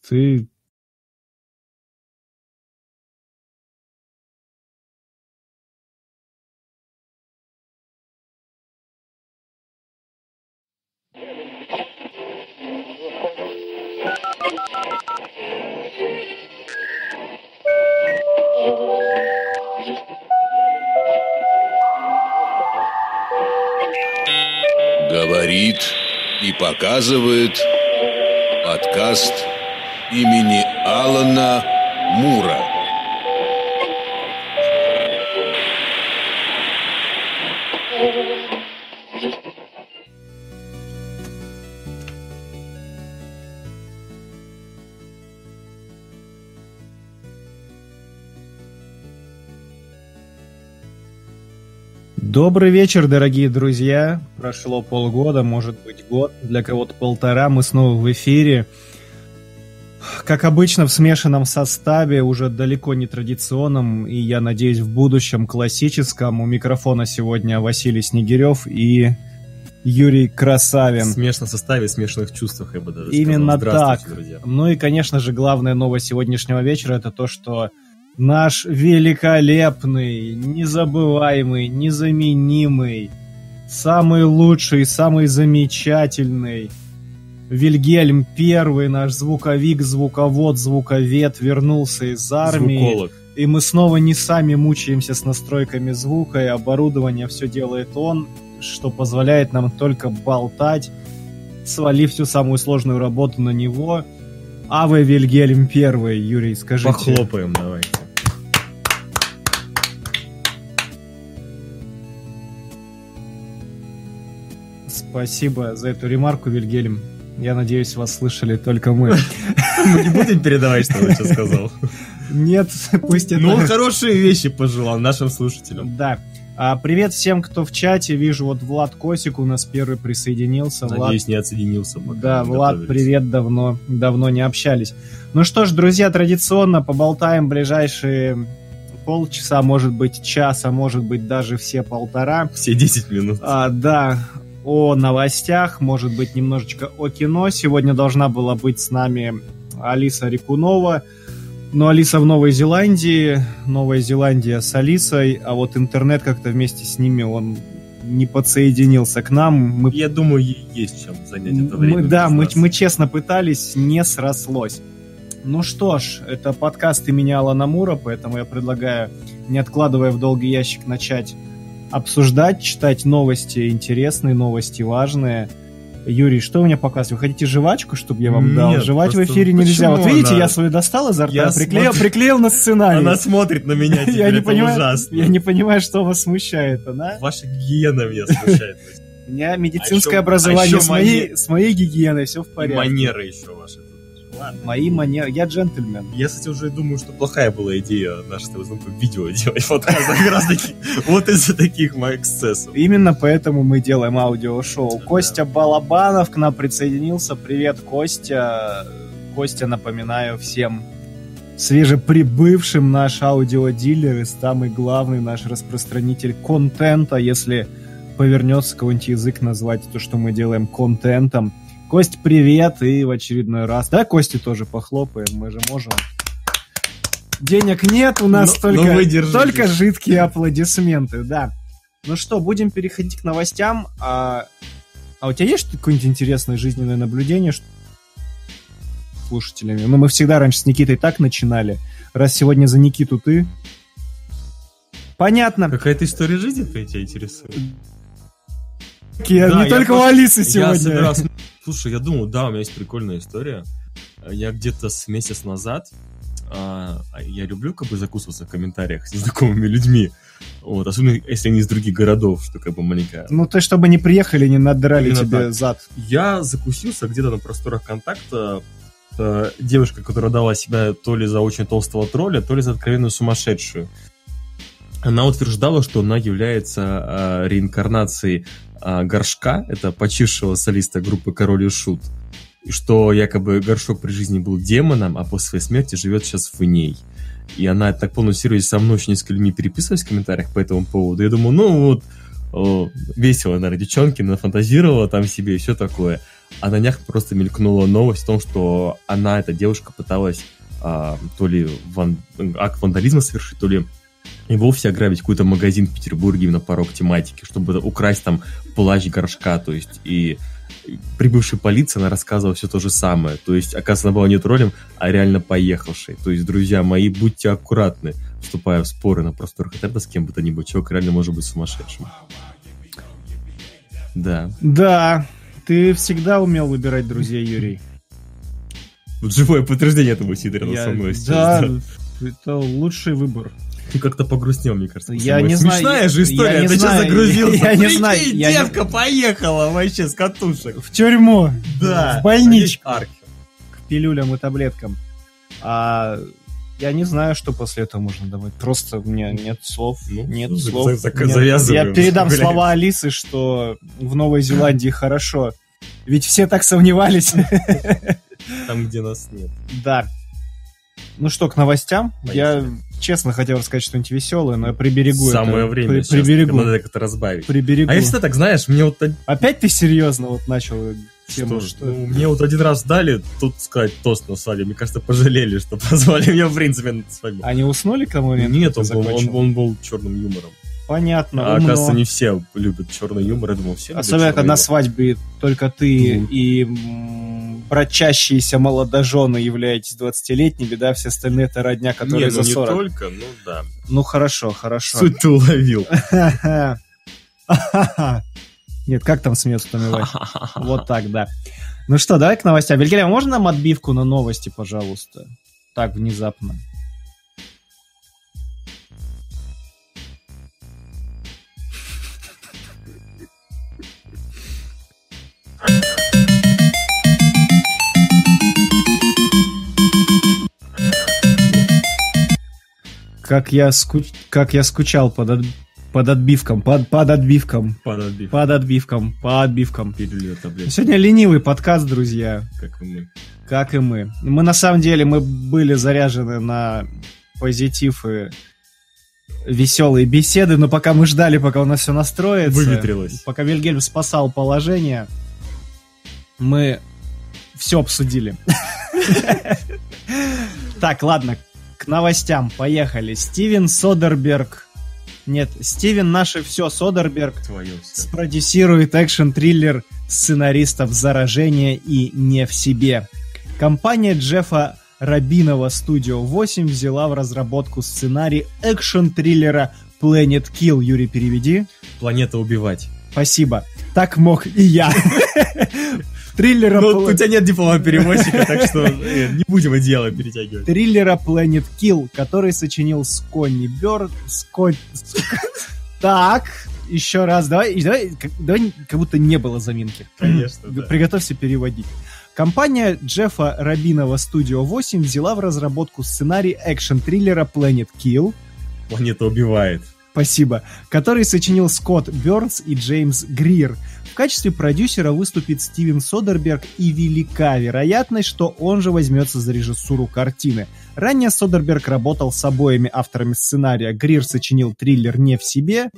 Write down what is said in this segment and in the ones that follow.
Ты Говорит и показывает подкаст имени Алана Мура. Добрый вечер, дорогие друзья. Прошло полгода, может быть год, для кого-то полтора. Мы снова в эфире. Как обычно, в смешанном составе, уже далеко не традиционном, и, я надеюсь, в будущем классическом. У микрофона сегодня Василий Снегирев и Юрий Красавин. В смешанном составе, в смешанных чувствах, я бы даже Именно сказал. так. Друзья. Ну и, конечно же, главная новость сегодняшнего вечера это то, что наш великолепный, незабываемый, незаменимый, самый лучший, самый замечательный Вильгельм Первый, наш звуковик, звуковод, звуковед вернулся из армии. Звуколог. И мы снова не сами мучаемся с настройками звука, и оборудование все делает он, что позволяет нам только болтать, свалив всю самую сложную работу на него. А вы Вильгельм Первый, Юрий, скажите. Похлопаем, давайте. Спасибо за эту ремарку, Вильгельм. Я надеюсь, вас слышали только мы. Мы не будем передавать, что он сейчас сказал. Нет, пусть это... Ну, он хорошие вещи пожелал нашим слушателям. Да. А, привет всем, кто в чате. Вижу, вот Влад Косик у нас первый присоединился. Влад Надеюсь, не отсоединился. Да, Влад, привет, давно, давно не общались. Ну что ж, друзья, традиционно поболтаем ближайшие полчаса, может быть, час, а может быть, даже все полтора. Все 10 минут. А, да, о новостях, может быть, немножечко о кино. Сегодня должна была быть с нами Алиса Рикунова, но Алиса в Новой Зеландии, Новая Зеландия с Алисой, а вот интернет как-то вместе с ними, он не подсоединился к нам. Мы Я думаю, есть чем занять это время. мы, да, мы, мы честно пытались, не срослось. Ну что ж, это подкаст имени Алана Мура, поэтому я предлагаю, не откладывая в долгий ящик, начать обсуждать, читать новости интересные, новости важные. Юрий, что вы мне показываете? Вы хотите жвачку, чтобы я вам дал? Нет, Жевать в эфире нельзя. Вот видите, она- я свою достал изо рта, Я приклеил, смотрю- приклеил на сценарий. Она смотрит на меня теперь, я, не это понимаю, ужасно. я не понимаю, что вас смущает, она. Ваша гигиена меня смущает. У меня медицинское А образование а еще с, моей, гигиеной, все в порядке. манеры еще ваши. Ладно. Мои манеры. Я джентльмен. Я, кстати, уже думаю, что плохая была идея наше видео делать подкаст как раз таки вот из-за таких моих эксцессов. Именно поэтому мы делаем аудиошоу. Костя Балабанов к нам присоединился. Привет, Костя. Костя, напоминаю всем свежеприбывшим наш аудиодилер и самый главный наш распространитель контента, если повернется кого-нибудь язык назвать то, что мы делаем контентом. Кость, привет, и в очередной раз. Да, Кости тоже похлопаем, мы же можем. Денег нет, у нас Ну- только, ну вы держитесь. только жидкие аплодисменты, да. Ну что, будем переходить к новостям. А, а у тебя есть какое-нибудь интересное жизненное наблюдение что- слушателями? Ну, мы всегда раньше с Никитой так начинали. Раз сегодня за Никиту ты... Понятно. Какая-то история жизни твоя тебя интересует? Я- Да, не я только у просто- Алисы Я сегодня. собирался- Слушай, я думал, да, у меня есть прикольная история. Я где-то с месяц назад, а, я люблю как бы закусываться в комментариях с незнакомыми людьми. Вот, особенно если они из других городов, что как бы маленькая. Ну, ты чтобы не приехали, не надрали Именно тебе так. зад. Я закусился где-то на просторах контакта. Это девушка, которая дала себя то ли за очень толстого тролля, то ли за откровенную сумасшедшую. Она утверждала, что она является а, реинкарнацией а, Горшка, это почившего солиста группы Король и Шут. И что якобы Горшок при жизни был демоном, а после своей смерти живет сейчас в ней. И она так полностью серьезе со мной очень несколько людьми переписывалась в комментариях по этому поводу. Я думаю, ну вот, весело, наверное, девчонки нафантазировала там себе и все такое. а на днях просто мелькнула новость о том, что она, эта девушка, пыталась а, то ли ван, акт вандализма совершить, то ли и вовсе ограбить какой-то магазин в Петербурге на порог тематики, чтобы украсть там плащ горшка, то есть и прибывшей полиции она рассказывала все то же самое. То есть, оказывается, она была не троллем, а реально поехавшей. То есть, друзья мои, будьте аккуратны, вступая в споры на просторах интернета с кем бы то ни было. Человек реально может быть сумасшедшим. Да. Да, ты всегда умел выбирать друзей, Юрий. Вот живое подтверждение этому Сидорина Я- со мной сейчас. да, да. это лучший выбор. Ты как-то погрустнел, мне кажется. Я не знаю, Смешная же я история, не ты что знаю, загрузился? я не знаю, я не- девка поехала вообще с катушек. В тюрьму. Да. В больничку. Архи. К пилюлям и таблеткам. А я не знаю, что после этого можно давать. Просто у меня нет слов. Ну, нет слов. за- за- завязываем. Я передам Блядь. слова Алисы, что в Новой Зеландии хорошо. Ведь все так сомневались. Там, где нас нет. Да. Ну что, к новостям. Я честно хотел рассказать что-нибудь веселое, но я приберегу это. Самое время При- сейчас. Приберегу. Надо как-то разбавить. Приберегу. А я всегда так, знаешь, мне вот Опять ты серьезно вот начал тему, что, что... ну, мне вот один раз дали тут сказать тост на свадьбе. Мне кажется, пожалели, что позвали меня, в принципе, на свадьбу. Они уснули к тому моменту? Нет, он был, он, он был черным юмором. Понятно, А умно. оказывается, не все любят черный юмор. Я думал, все Особенно, когда на свадьбе только ты Ну. и м, брачащиеся молодожены являетесь 20-летними, да, все остальные это родня, которые Не, за ну не 40. только, ну да. Ну хорошо, хорошо. Суть ты уловил. Нет, как там там Иван? Вот так, да. Ну что, давай к новостям. Вильгельм, можно нам отбивку на новости, пожалуйста? Так, внезапно. Как я, скуч... как я скучал под, от- под отбивком, под, под отбивком, Под отбив. под отбивком, по отбивкам. Пилюля таблетки, Сегодня ленивый подкаст, друзья, как и мы. как и мы. Мы на самом деле мы были заряжены на позитив и веселые беседы, но пока мы ждали, пока у нас все настроится, Выветрилось. пока Вильгельм спасал положение, мы все обсудили. Так, ладно, к новостям, поехали. Стивен Содерберг, нет, Стивен наше все Содерберг Твое все. спродюсирует экшн-триллер сценаристов «Заражение» и «Не в себе». Компания Джеффа Рабинова Studio 8 взяла в разработку сценарий экшн-триллера Planet Kill. Юрий, переведи. Планета убивать. Спасибо. Так мог и я. Триллера, Ну, у тебя нет диплома переводчика, так что э, не будем одеяло перетягивать. триллера Planet Kill, который сочинил Сконни Бёрд... Скон... Так, еще раз, давай, давай, как, давай, как будто не было заминки. Конечно, да. Приготовься переводить. Компания Джеффа Рабинова Studio 8 взяла в разработку сценарий экшн-триллера Planet Kill, Планета убивает. спасибо, который сочинил Скотт Бернс и Джеймс Грир. В качестве продюсера выступит Стивен Содерберг, и велика вероятность, что он же возьмется за режиссуру картины. Ранее Содерберг работал с обоими авторами сценария. Грир сочинил триллер «Не в себе»,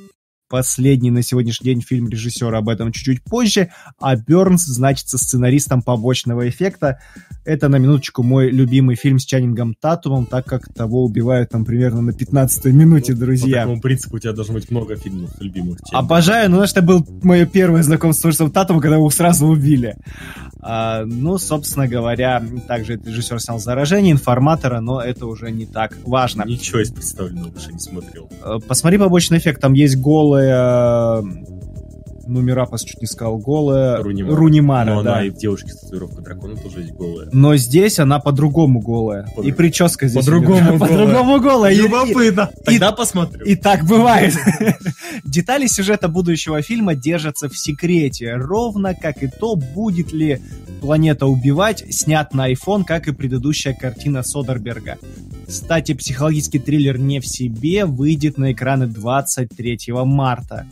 последний на сегодняшний день фильм режиссера об этом чуть-чуть позже, а Бернс значится сценаристом побочного эффекта. Это, на минуточку, мой любимый фильм с Чанингом Татумом, так как того убивают там примерно на 15 минуте, По друзья. такому принципу у тебя должно быть много фильмов любимых. тем. Обожаю, ну, это был мое первое знакомство с Татом, когда его сразу убили. А, ну, собственно говоря, также этот режиссер снял «Заражение», «Информатора», но это уже не так важно. Ничего из представленного больше не смотрел. Э, Посмотри побочный эффект, там есть голая... Ну, Мирапас чуть не сказал, голая... Рунимара. Рунимара, Но да. она и в девушке с татуировкой дракона тоже есть голая. Но здесь она по-другому голая. По- И прическа здесь... По-другому голая. По-другому голая. И- и- Любопытно. Тогда посмотрю. И так бывает. Детали сюжета будущего фильма держатся в секрете, ровно как и то, будет ли «Планета убивать» снят на iPhone, как и предыдущая картина Содерберга. Кстати, психологический триллер «Не в себе» выйдет на экраны 23 марта.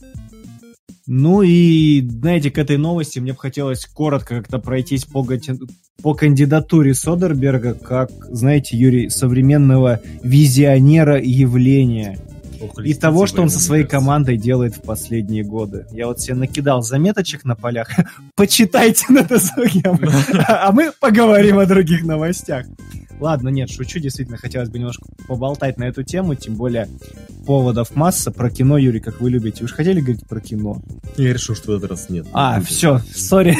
Ну и, знаете, к этой новости мне бы хотелось коротко как-то пройтись по, по кандидатуре Содерберга, как, знаете, Юрий, современного визионера явления. И того, что он со своей командой делает в последние годы. Я вот себе накидал заметочек на полях. Почитайте на досуге, а мы поговорим о других новостях. Ладно, нет, шучу, действительно, хотелось бы немножко поболтать на эту тему, тем более поводов масса. Про кино, Юрий, как вы любите. Вы же хотели говорить про кино? Я решил, что в этот раз нет. А, все, сори.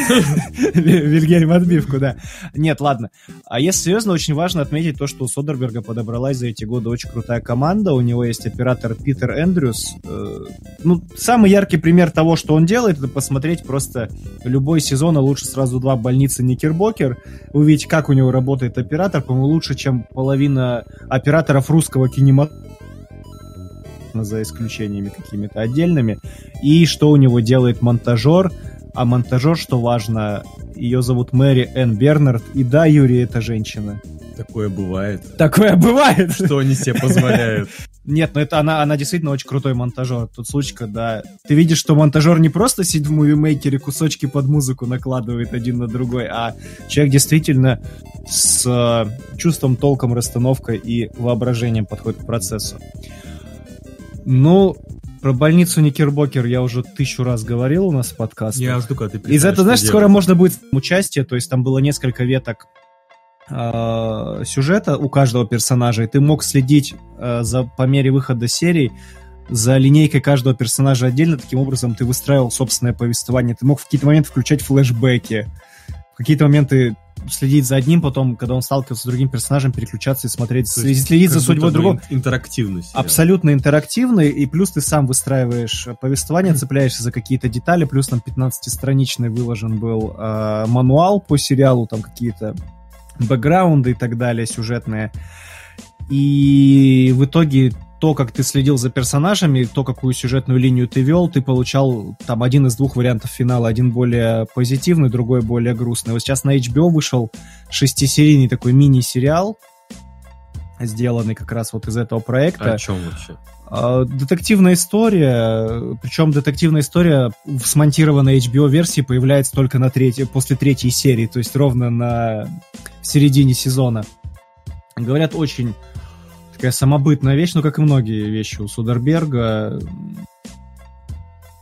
Вильгельм отбивку, да. Нет, ладно. А если серьезно, очень важно отметить то, что у Содерберга подобралась за эти годы очень крутая команда. У него есть оператор Питер Эндрюс. Э, ну, самый яркий пример того, что он делает, это посмотреть просто любой сезон, а лучше сразу два больницы Никербокер, увидеть, как у него работает оператор. По-моему, лучше, чем половина операторов русского кинематографа за исключениями какими-то отдельными, и что у него делает монтажер, а монтажер, что важно, ее зовут Мэри Энн Бернард, и да, Юрий, это женщина. Такое бывает. Такое бывает. Что они себе позволяют. Нет, но это она, она действительно очень крутой монтажер. Тот случай, когда ты видишь, что монтажер не просто сидит в мувимейкере, кусочки под музыку накладывает один на другой, а человек действительно с э, чувством, толком, расстановкой и воображением подходит к процессу. Ну, про больницу Никербокер я уже тысячу раз говорил у нас в подкасте. Я жду, когда ты Из этого, знаешь, скоро можно будет участие, то есть там было несколько веток э, сюжета у каждого персонажа, и ты мог следить э, за, по мере выхода серий за линейкой каждого персонажа отдельно, таким образом ты выстраивал собственное повествование, ты мог в какие-то моменты включать флешбеки, в какие-то моменты следить за одним, потом, когда он сталкивался с другим персонажем, переключаться и смотреть, следить, следить за судьбой другого. Интерактивность. Абсолютно интерактивный, и плюс ты сам выстраиваешь повествование, цепляешься за какие-то детали, плюс там 15-страничный выложен был э, мануал по сериалу, там какие-то бэкграунды и так далее, сюжетные. И в итоге то, как ты следил за персонажами, то, какую сюжетную линию ты вел, ты получал там один из двух вариантов финала. Один более позитивный, другой более грустный. Вот сейчас на HBO вышел шестисерийный такой мини-сериал, сделанный как раз вот из этого проекта. О чем вообще? А, детективная история, причем детективная история в смонтированной HBO-версии появляется только на третьей, после третьей серии, то есть ровно на в середине сезона. Говорят, очень такая самобытная вещь, ну, как и многие вещи у Судерберга.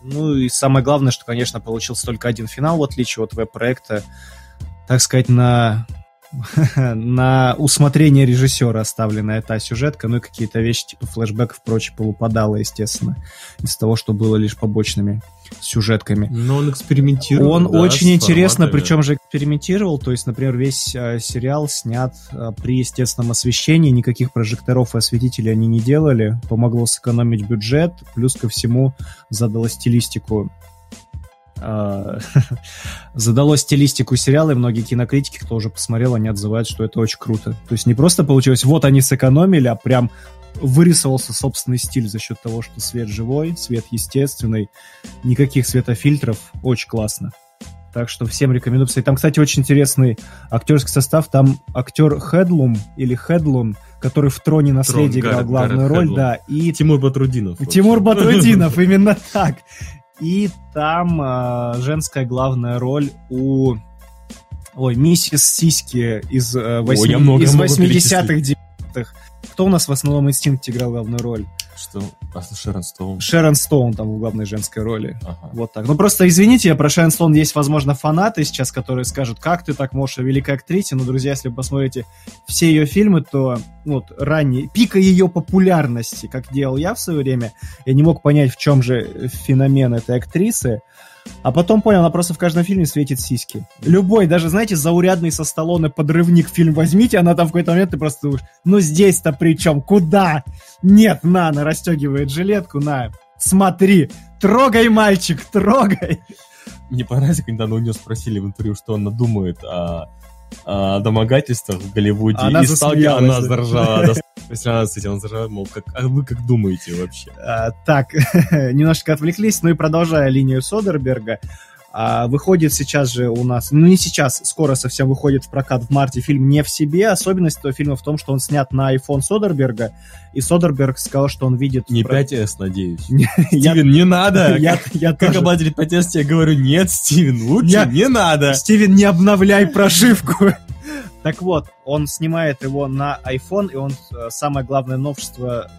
Ну, и самое главное, что, конечно, получился только один финал, в отличие от веб-проекта, так сказать, на на усмотрение режиссера оставленная та сюжетка, ну и какие-то вещи типа флешбеков прочее полупадало, естественно, из того, что было лишь побочными сюжетками. Но он экспериментировал. Он да, очень интересно, форматами. причем же экспериментировал, то есть, например, весь э, сериал снят э, при естественном освещении, никаких прожекторов и осветителей они не делали, помогло сэкономить бюджет, плюс ко всему задало стилистику задало стилистику сериала, и многие кинокритики, кто уже посмотрел, они отзывают, что это очень круто. То есть не просто получилось, вот они сэкономили, а прям вырисовался собственный стиль за счет того, что свет живой, свет естественный, никаких светофильтров, очень классно. Так что всем рекомендую посмотреть. Там, кстати, очень интересный актерский состав. Там актер Хедлум или Хедлун, который в «Троне наследия» играл главную роль, Хедлум. да. И... Тимур Батрудинов. Тимур Батрудинов, именно так. И там э, женская главная роль у... Ой, миссис Сиськи из, э, 8... Ой, из 80-х, 90-х. Кто у нас в основном инстинкте играл главную роль? Что? А Шерон Стоун? Шерон Стоун там в главной женской роли. Ага. Вот так. Ну просто извините, я про Шерон Стоун есть, возможно, фанаты сейчас, которые скажут, как ты так можешь, великая актрисе. Но, друзья, если вы посмотрите все ее фильмы, то ну, вот ранее, пика ее популярности, как делал я в свое время, я не мог понять, в чем же феномен этой актрисы. А потом понял, она просто в каждом фильме светит сиськи. Любой, даже, знаете, заурядный со Сталлоне подрывник фильм возьмите, она там в какой-то момент, ты просто думаешь, ну здесь-то при чем? Куда? Нет, на, она расстегивает жилетку, на, смотри, трогай, мальчик, трогай. Мне понравилось, когда у нее спросили в интервью, что она думает о, о домогательствах в Голливуде. Она и засмеялась. Она заржала то есть она с этим заржала, мол, как, а вы как думаете вообще? А, так, немножко отвлеклись, ну и продолжая линию Содерберга, а, выходит сейчас же у нас, ну не сейчас, скоро совсем выходит в прокат в марте фильм «Не в себе». Особенность этого фильма в том, что он снят на iPhone Содерберга, и Содерберг сказал, что он видит... Не 5S, надеюсь. Стивен, не надо! Я, я как обладатель 5S тебе говорю, нет, Стивен, лучше не надо! Стивен, не обновляй прошивку! Так вот, он снимает его на iPhone, и он, э, самое главное новшество,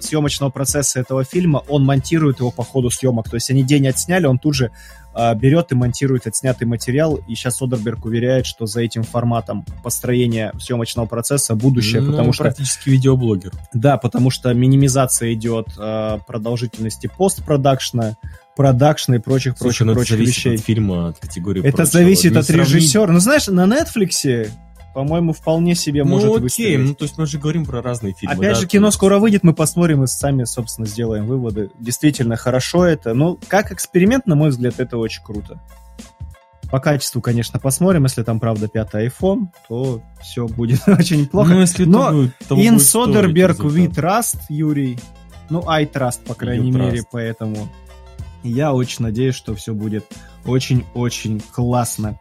съемочного процесса этого фильма, он монтирует его по ходу съемок. То есть они день отсняли, он тут же э, берет и монтирует отснятый материал. И сейчас Одерберг уверяет, что за этим форматом построения съемочного процесса будущее, Ну, потому что практически видеоблогер. да, потому что минимизация идет э, продолжительности постпродакшна, продакшна и прочих, Слушай, прочих, ну прочих зависит вещей. от фильма, от категории Это прочего. зависит Не от сравнить- режиссера. Ну, знаешь, на Netflix, по-моему, вполне себе Ну может окей, выстрелить. ну то есть мы же говорим про разные фильмы. Опять да, же, кино скоро выйдет, мы посмотрим и сами, собственно, сделаем выводы. Действительно, хорошо это. Ну, как эксперимент, на мой взгляд, это очень круто. По качеству, конечно, посмотрим. Если там, правда, пятый iPhone, то все будет очень плохо. Ну, если Но будет, In Soderbergh we trust, Юрий. Ну, I trust, по крайней You мере, trust. поэтому я очень надеюсь, что все будет очень-очень классно.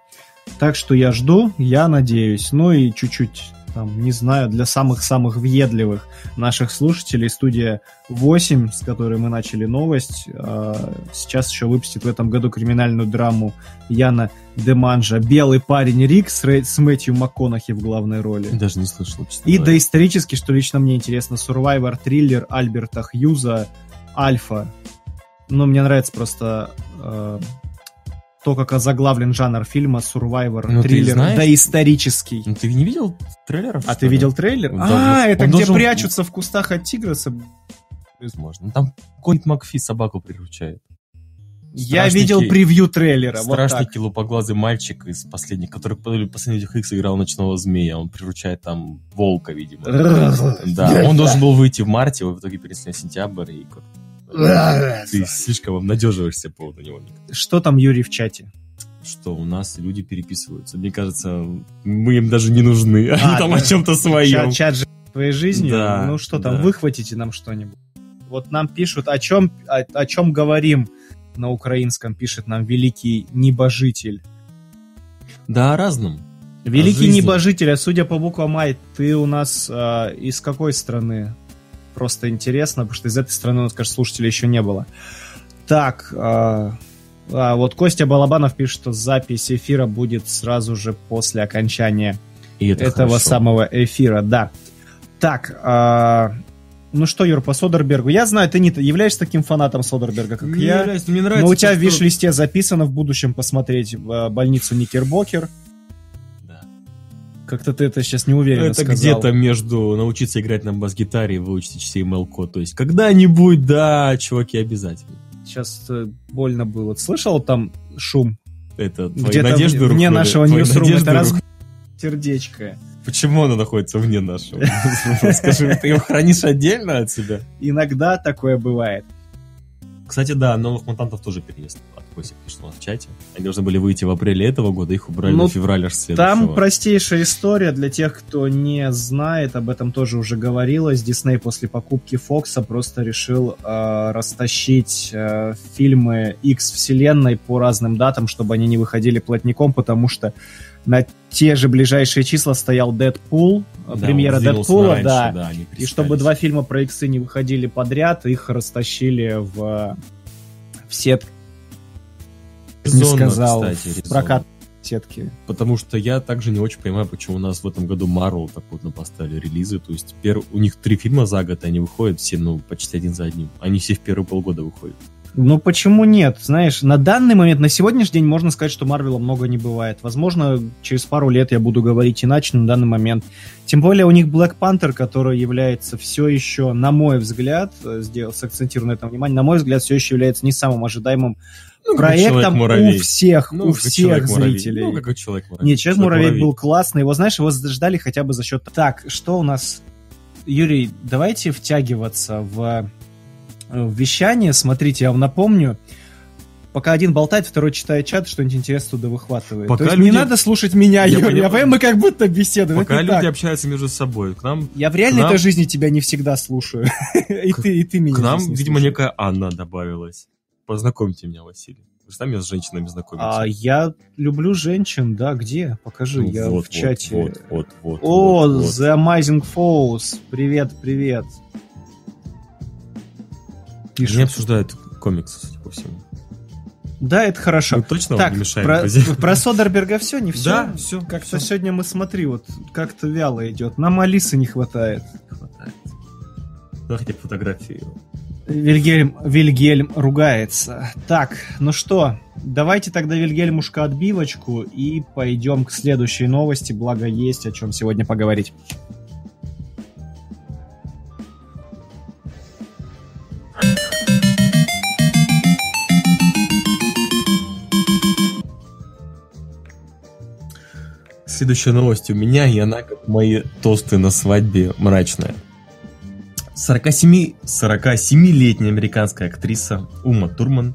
Так что я жду, я надеюсь. Ну и чуть-чуть, там, не знаю, для самых-самых въедливых наших слушателей студия 8, с которой мы начали новость, э, сейчас еще выпустит в этом году криминальную драму Яна Деманжа «Белый парень Рик» с, Рэй- с Мэтью МакКонахи в главной роли. Даже не слышал, И доисторически, что лично мне интересно, Survivor триллер Альберта Хьюза Альфа. Ну, мне нравится просто э, то, как озаглавлен жанр фильма Survivor Ну, триллер знаешь- доисторический. Ну, ты не видел трейлеров? А ты ли? видел трейлер? Он а, должен- это где должен- прячутся в кустах от тигра. Возможно. Ну, Там Конь Макфи собаку приручает. Я видел превью трейлера. вот Страшный так. килопоглазый мальчик из последних, который в последних X играл ночного змея. Он приручает там волка, видимо. Да, он должен был выйти в марте, его в итоге перенесли на сентябрь. И как- ты слишком обнадеживаешься по поводу него. Что там Юрий в чате? Что у нас люди переписываются. Мне кажется, мы им даже не нужны. Они А, там да. о чем-то своем. Чат, чат же твоей жизни. Да, ну что там, да. выхватите нам что-нибудь. Вот нам пишут, о чем, о, о чем говорим на украинском, пишет нам великий небожитель. Да, о разном. Великий жизни. небожитель, а судя по буквам Ай, ты у нас а, из какой страны? Просто интересно, потому что из этой страны у нас, конечно, слушателей еще не было. Так, а, а, вот Костя Балабанов пишет, что запись эфира будет сразу же после окончания И это этого хорошо. самого эфира, да. Так, а, ну что, Юр, по Содербергу. Я знаю, ты не являешься таким фанатом Содерберга, как Не я. являюсь, но мне нравится Но у тебя в виш-листе записано в будущем посмотреть э, больницу Никербокер. Как-то ты это сейчас не уверенно Это сказал. где-то между научиться играть на бас-гитаре и выучить HTML-код. То есть когда-нибудь, да, чуваки, обязательно. Сейчас э, больно было. Слышал там шум? Это твои Где-то надежды вне рухнули? нашего ньюсрума. Это раз... сердечко. Почему оно находится вне нашего? Скажи, ты его хранишь отдельно от себя? Иногда такое бывает. Кстати, да, новых мутантов тоже перенесли. Пишет у нас в чате. Они должны были выйти в апреле этого года, их убрали Ну, на февраль аж следующего. Там простейшая история для тех, кто не знает, об этом тоже уже говорилось. Дисней после покупки Фокса просто решил э, растащить э, фильмы X вселенной по разным датам, чтобы они не выходили плотником, потому что на те же ближайшие числа стоял Дэдпул, Да, премьера Дэдпула, раньше, да. они И чтобы два фильма про иксы не выходили подряд, их растащили в, в сет, не сказал, кстати, резонно. прокат сетки. Потому что я также не очень понимаю, почему у нас в этом году Marvel так плотно поставили релизы. То есть пер... у них три фильма за год, и они выходят все, ну, почти один за одним. Они все в первые полгода выходят. Ну почему нет? Знаешь, на данный момент, на сегодняшний день можно сказать, что Марвела много не бывает. Возможно, через пару лет я буду говорить иначе, но на данный момент. Тем более у них Black Panther, который является все еще, на мой взгляд, э, сделал, сакцентирую на этом внимание, на мой взгляд, все еще является не самым ожидаемым Ну, проектом у всех, Ну, у всех зрителей. Ну, как человек-муравей. Нет, Человек-муравей был классный, его, знаешь, его ждали хотя бы за счет... Так, что у нас... Юрий, давайте втягиваться в, э, в вещание. Смотрите, я вам напомню. Пока один болтает, второй читает чат, что-нибудь интересное туда выхватывает. Пока То есть люди- не надо слушать меня, Я Юрий. Я понимаю. мы как будто беседуем. Пока люди так. общаются между собой. К нам, Я в реальной нам- этой жизни тебя не всегда слушаю. И К- ты, и ты меня к нам видимо, слушаешь. некая Анна добавилась. Познакомьте меня, Василий. Вы же сами с женщинами знакомитесь. А, я люблю женщин, да, где? Покажи, Ну, я вот, в чате. Вот, вот, вот. О, вот, вот. The Amazing Falls. Привет, привет. Они Пишут. обсуждают комиксы, судя по всему. Да, это хорошо. Мы точно так, вам не мешаем, про, друзья? про Содерберга все, не все? Да, все. Как-то сегодня мы, смотри, вот как-то вяло идет. Нам Алисы не хватает. хватает. Ну, хотя бы фотографию. Вильгельм, Вильгельм ругается. Так, ну что, давайте тогда Вильгельмушка отбивочку и пойдем к следующей новости, благо есть о чем сегодня поговорить. Следующая новость у меня, и она, как мои тосты на свадьбе, мрачная. 47, 47-летняя американская актриса Ума Турман,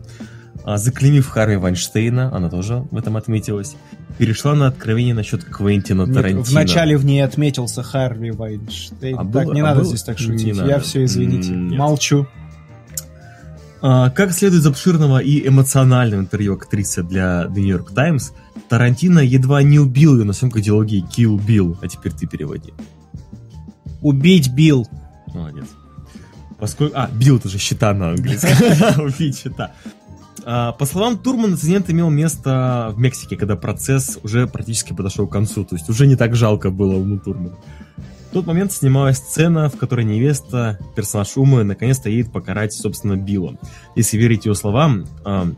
а, заклемив Харви Вайнштейна, она тоже в этом отметилась, перешла на откровение насчет Квентина Нет, Тарантино. Вначале в ней отметился Харви Вайнштейн. А так, было- не а надо было? здесь так Не шутить. надо. Я все, извините. Нет. Молчу. А, Как следует из обширного и эмоционального интервью актрисы для The New York Times, Тарантино едва не убил ее на съемках диалогии Kill Bill, а теперь ты переводи. Убить Билл. Молодец. Поскольку... А, бил это же щита на английском. Убить щита. А, По словам Турмана, инцидент имел место в Мексике, когда процесс уже практически подошел к концу. То есть уже не так жалко было Уму Турману. В тот момент снималась сцена, в которой невеста, персонаж Умы, наконец-то едет покарать, собственно, Билла. Если верить ее словам, а,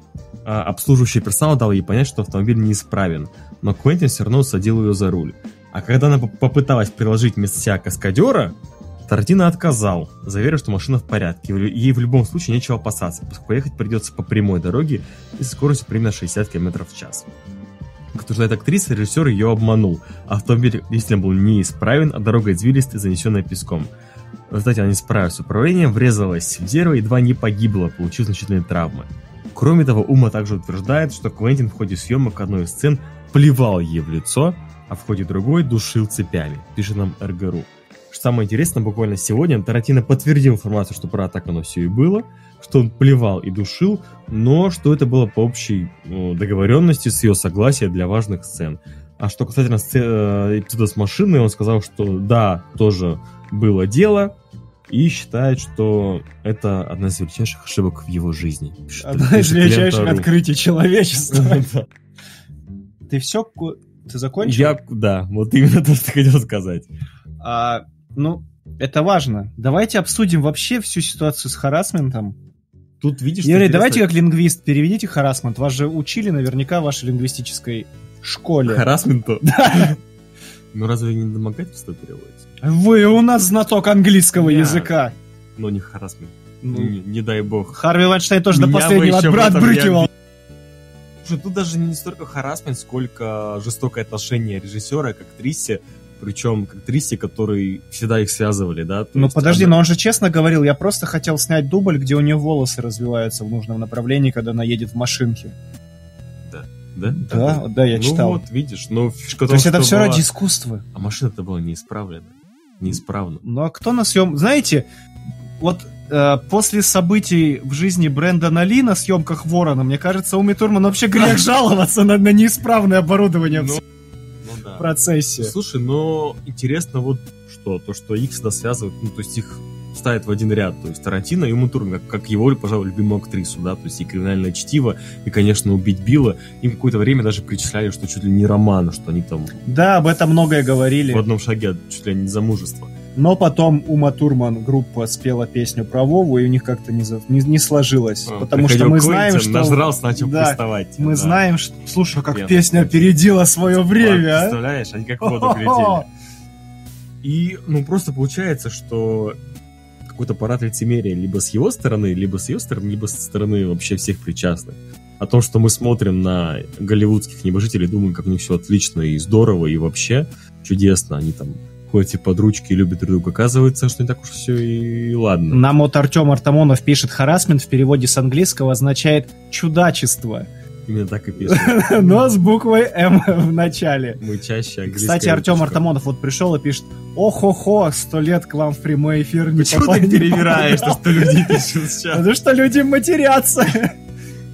а, обслуживающий персонал дал ей понять, что автомобиль неисправен, но Квентин все равно садил ее за руль. А когда она поп- попыталась приложить вместо себя каскадера, Тартино отказал, заверив, что машина в порядке, ей в любом случае нечего опасаться, поскольку ехать придется по прямой дороге и со скоростью примерно 60 км в час. Как утверждает актриса, режиссер ее обманул. Автомобиль действительно был неисправен, а дорога извилистая, занесенная песком. В результате она не справилась с управлением, врезалась в дерево и едва не погибла, получив значительные травмы. Кроме того, Ума также утверждает, что Квентин в ходе съемок одной из сцен плевал ей в лицо, а в ходе другой душил цепями, пишет нам РГРУ. Самое интересное, буквально сегодня Тарантино подтвердил информацию, что про так оно все и было, что он плевал и душил, но что это было по общей ну, договоренности с ее согласия для важных сцен. А что касательно э, эпизода с машиной, он сказал, что да, тоже было дело, и считает, что это одна из величайших ошибок в его жизни. Пишет- Одно из величайших открытий человечества. Ты все? Ты закончил? Я, да, вот именно то, что хотел сказать. А, ну, это важно. Давайте обсудим вообще всю ситуацию с харасментом. Тут видишь, Юрий, давайте как лингвист переведите харасмент. Вас же учили наверняка в вашей лингвистической школе. харасменту. Да. Ну разве не домогательство переводится? Вы у нас знаток английского Я- языка. Но не харасмент. Ну, Не, не дай бог. Харви Вайнштейн тоже до Меня бы последнего отбрыкивал. не Слушай, тут даже не столько харасмент, сколько жестокое отношение режиссера к актрисе, причем актрисе, который всегда их связывали, да? Ну подожди, она- но он же честно говорил, я просто хотел снять дубль, где у нее волосы развиваются в нужном направлении, когда она едет в машинке. Да? Да, да, я ну читал. вот, видишь, но фишка То том, есть это все была- ради искусства. А машина-то была неисправлена. Неисправна. Ну а кто на съем... Знаете, вот э, после событий в жизни Брэндона Ли на съемках Ворона, мне кажется, Уми Турман вообще грех жаловаться на, на неисправное оборудование в процессе. Слушай, но интересно вот что, то, что их всегда связывают, ну, то есть их ставят в один ряд, то есть Тарантино и Ума Турман, как, как его, пожалуй, любимую актрису, да, то есть и криминальное чтиво, и, конечно, убить Билла, им какое-то время даже причисляли, что чуть ли не роман, что они там Да, об этом многое говорили. в одном шаге чуть ли не замужества. Но потом Ума Турман группа спела песню про Вову, и у них как-то не, за- не, не сложилось. А, потому что мы знаем, что... Нажрался, начал Да, приставать. Мы да. знаем, что... Слушай, как Пьяный. песня опередила свое время, а? Представляешь, они как воду глядели. И, ну, просто получается, что какой-то парад лицемерия либо с его стороны, либо с ее стороны, либо со стороны вообще всех причастных. О том, что мы смотрим на голливудских небожителей, думаем, как у них все отлично и здорово, и вообще чудесно. Они там ходят все под ручки и любят друг друга. Оказывается, что не так уж все и ладно. Нам вот Артем Артамонов пишет, харасмент в переводе с английского означает чудачество, Именно так и пишут. но с буквой М в начале. Мы чаще Кстати, Артем. Артамонов вот пришел и пишет, ох-хо-хо, сто лет к вам в прямой эфир не Почему ты перевираешь, то, попадал». что люди пишут сейчас? Потому что люди матерятся.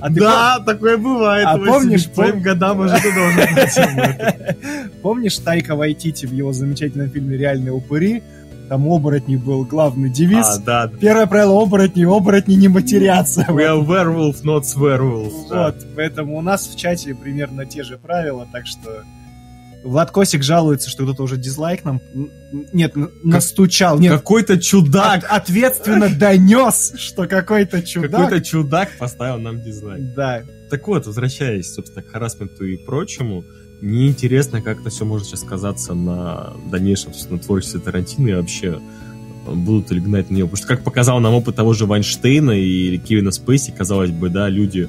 А Да, такое бывает. А помнишь, к твоим пом- годам уже ты должен. Помнишь Тайка Вайтити в его замечательном фильме «Реальные упыри»? Там оборотни был главный девиз. А, да. Первое правило оборотни, оборотни не матерятся. We are werewolf, not swearwolf. да. Вот, поэтому у нас в чате примерно те же правила, так что Влад Косик жалуется, что кто-то уже дизлайк нам... Нет, настучал. Нет, Какой-то от- чудак, ответственно донес, что какой-то чудак... какой-то чудак поставил нам дизлайк. Да. Так вот, возвращаясь, собственно, к харасменту и прочему, мне интересно, как это все может сейчас сказаться на дальнейшем, собственно, творчестве Тарантино и вообще э, будут ли гнать на него. Потому что, как показал нам опыт того же Вайнштейна и Кевина Спейси, казалось бы, да, люди,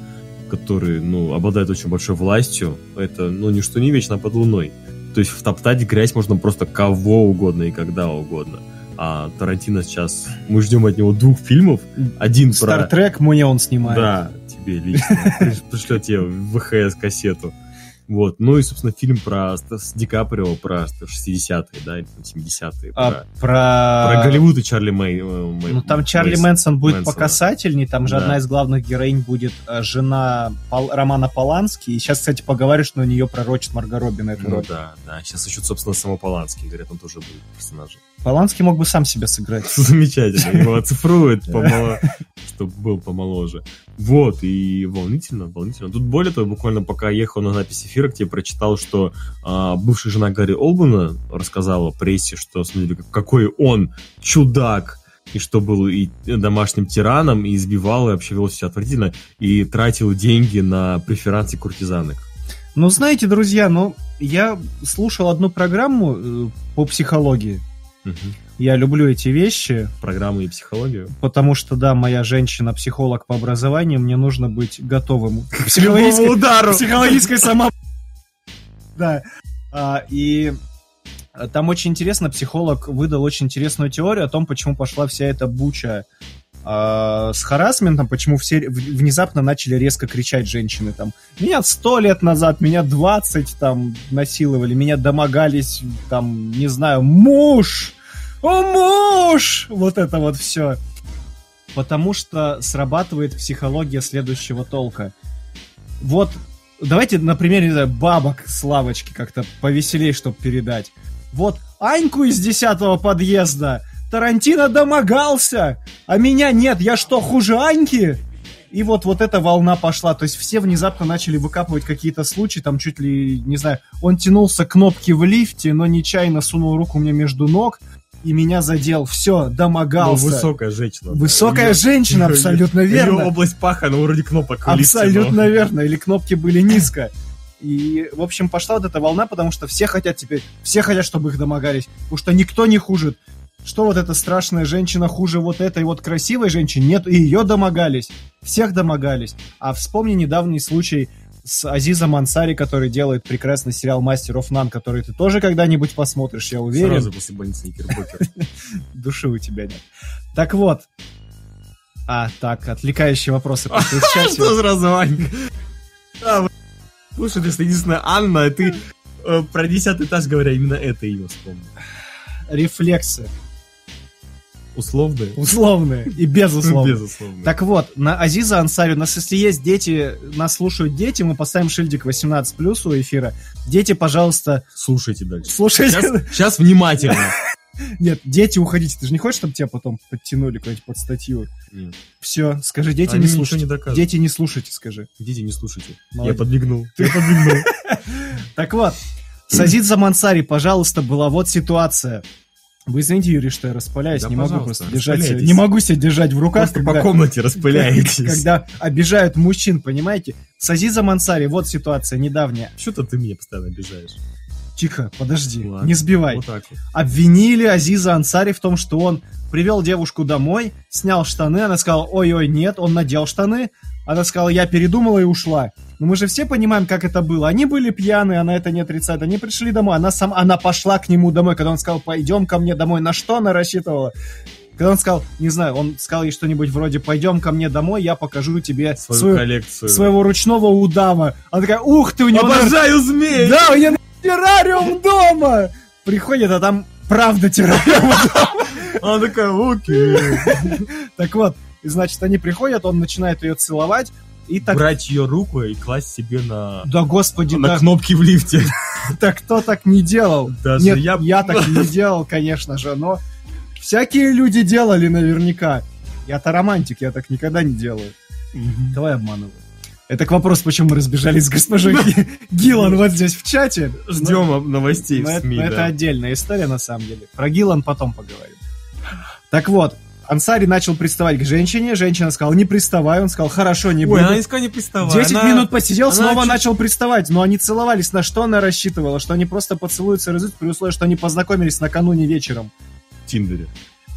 которые, ну, обладают очень большой властью, это, ну, ничто не вечно под луной. То есть втоптать грязь можно просто кого угодно и когда угодно. А Тарантино сейчас... Мы ждем от него двух фильмов. Один про... Стартрек мне он снимает. Да, тебе лично. Приш- Пришлет тебе ВХС-кассету. Вот. Ну и, собственно, фильм про с Ди Каприо, про 60-е, да, или там 70-е. А про, про... Голливуд и Чарли Мэй. э, Мэй- Ну, там Чарли Мейсон. Мэнсон будет Мэнсона. покасательней, там же Да. одна из главных героинь будет э, жена Пол- Романа Полански, и сейчас, кстати, поговорю, что на нее пророчит Марго эту Ну роль. да, да. Сейчас ищут, собственно, само Полански. Говорят, он тоже будет персонажем. Полански мог бы сам себя сыграть. Замечательно. Его оцифруют, чтобы был помоложе. Вот, и волнительно, волнительно. Тут более того, буквально пока ехал на запись эфира, к тебе прочитал, что а, бывшая жена Гарри Олбана рассказала прессе, что, смотрите, как- какой он чудак, и что был и домашним тираном, и избивал, и вообще вел себя отвратительно, и тратил деньги на преферансы куртизанок. Ну, знаете, друзья, ну, я слушал одну программу э, по психологии. Мгм. Я люблю эти вещи, Программы и психологию. потому что, да, моя женщина психолог по образованию, мне нужно быть готовым к Любому психологической, удару! психологической сама... Да. А, и там очень интересно, психолог выдал очень интересную теорию о том, почему пошла вся эта буча а, с харасментом, почему все внезапно начали резко кричать женщины там. Меня сто лет назад, меня 20 там насиловали, меня домогались там, не знаю, муж! О, муж! Вот это вот все. Потому что срабатывает психология следующего толка. Вот, давайте на примере, не знаю, бабок с лавочки как-то повеселее, чтобы передать. Вот Аньку из десятого подъезда Тарантино домогался, а меня нет, я что, хуже Аньки? И вот, вот эта волна пошла, то есть все внезапно начали выкапывать какие-то случаи, там чуть ли, не знаю, он тянулся к кнопке в лифте, но нечаянно сунул руку мне между ног, и меня задел, все, Ну, домогался. высокая женщина. Высокая Её- женщина, абсолютно верно. область паха, она вроде кнопок лифте, но- Абсолютно верно, или кнопки были низко. И, в общем, пошла вот эта волна, потому что все хотят теперь, все хотят, чтобы их домогались, потому что никто не хуже. Что вот эта страшная женщина хуже вот этой вот красивой женщины? Нет, и ее домогались. Всех домогались. А вспомни недавний случай с Азизом Ансари, который делает прекрасный сериал «Мастер оф Нан», который ты тоже когда-нибудь посмотришь, я уверен. Сразу после больницы Никербокер. Души у тебя нет. Так вот. А, так, отвлекающие вопросы. Что сразу? А. Слушай, ты единственная Анна, а ты э, про десятый этаж, говоря, именно это имя вспомнил. Рефлексы. Условные? Условные и безусловные. Безусловно. Так вот, на Азиза Ансари, у нас если есть дети, нас слушают дети, мы поставим шильдик 18 плюс у эфира. Дети, пожалуйста, Слушайте дальше. слушайте. Сейчас, сейчас внимательно. Нет, дети, уходите. Ты же не хочешь, чтобы тебя потом подтянули куда-нибудь под статью? Нет. Все, скажи, дети Они не слушайте. не. Дети не слушайте, скажи. Дети, не слушайте. Молодец. Я подмигнул. Я подмигнул. Так вот, с Азиза Мансари, пожалуйста, была вот ситуация. Вы извините, Юрий, что я распаляюсь, Да, не могу просто держать, не могу себя держать в руках, Просто по комнате распыляетесь. когда обижают мужчин, понимаете? С Азизом Ансари, вот ситуация недавняя. Что-то ты меня постоянно обижаешь. Тихо, подожди, Ладно. не сбивай. Вот вот. Обвинили Азиза Ансари в том, что он привел девушку домой, снял штаны, она сказала, ой-ой, нет, он надел штаны, она сказала, я передумала и ушла. Но мы же все понимаем, как это было. Они были пьяны, она это не отрицает. Они пришли домой, она сам, она пошла к нему домой, когда он сказал, пойдем ко мне домой. На что она рассчитывала? Когда он сказал, не знаю, он сказал ей что-нибудь вроде, пойдем ко мне домой, я покажу тебе Свою свою- коллекцию. своего ручного удава. Она такая, ух ты, у него... Обожаю змей! да, у меня террариум дома! Приходит, а там правда террариум. Она такая, окей. Так вот, и значит, они приходят, он начинает ее целовать, и так... Брать ее руку и класть себе на, Да господи, на да, кнопки в лифте. да кто так не делал? Даже Нет, я... я так не делал, конечно же, но всякие люди делали наверняка. Я-то романтик, я так никогда не делаю. Давай обманывай. Это к вопросу, почему мы разбежались с госпожой Ги- Гиллан вот здесь в чате. Ждем новостей Но в это, СМИ, но это да. отдельная история, на самом деле. Про Гиллан потом поговорим. Так вот, Ансари начал приставать к женщине, женщина сказала, не приставай, он сказал, хорошо, не буду. Ой, она не сказала, не приставай. 10 она- минут посидел, она снова чуть- начал приставать, но они целовались. На что она рассчитывала? Что они просто поцелуются и разойдутся, при условии, что они познакомились накануне вечером. В Тиндере.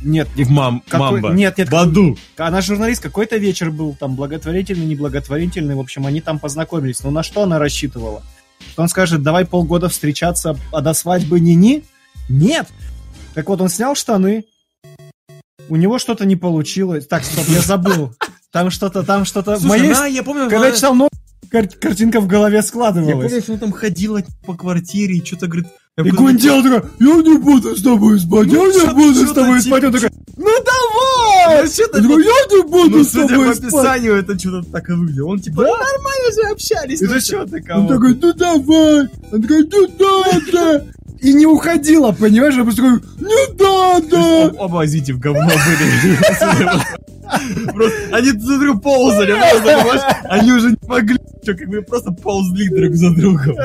Нет, не- В мам... какой- Мамба. Нет, нет, Баду. она журналист, какой-то вечер был там благотворительный, неблаготворительный, в общем, они там познакомились. Но на что она рассчитывала? Что он скажет, давай полгода встречаться, а до свадьбы не-ни? Нет! Так вот, он снял штаны, у него что-то не получилось. Так, стоп, я забыл. Там что-то, там что-то... Слушай, моей- она, я помню, Когда я читал, ну, кар- картинка в голове я складывалась. помню, что она там ходила по квартире и что-то говорит... И какой-то- гундел такой, я не буду с тобой спать, Ну, я не буду с тобой типа- спать. Он такой, ну давай! Ну, Он такой, я не буду Ну, с судя по тобой спать. описанию, это что-то так и выглядело. Он типа, Да? ну, нормально же общались. Это ну, что такого? Он такой, ну давай! Он такой, ну надо! И не уходила, понимаешь? Он просто такой, ну есть надо! об- Оба зите в говно были. Просто Они друг друга ползали, понимаешь? Они уже не могли, чё, как бы просто ползли друг за другом.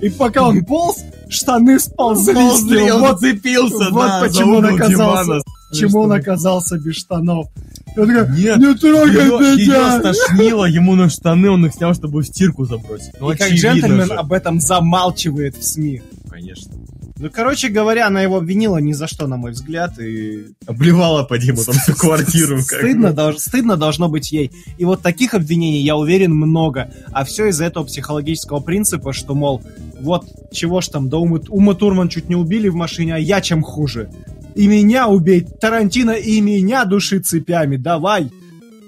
И пока он полз, штаны сползли Ползли, он Вот зацепился, вот да, почему он оказался- почему он оказался без штанов. И он такой, Нет, не трогай Ее, ее меня! стошнило ему на штаны, он их снял, чтобы в стирку забросить. Ну, И как джентльмен же. об этом замалчивает в СМИ. Конечно. Ну, короче говоря, она его обвинила ни за что, на мой взгляд, и Обливала по Диму там всю квартиру. Стыдно, долж- стыдно должно быть ей. И вот таких обвинений, я уверен, много. А все из-за этого психологического принципа, что, мол, вот чего ж там, да Ума, Ума Турман чуть не убили в машине, а я чем хуже. И меня убей, Тарантино, и меня души цепями, давай.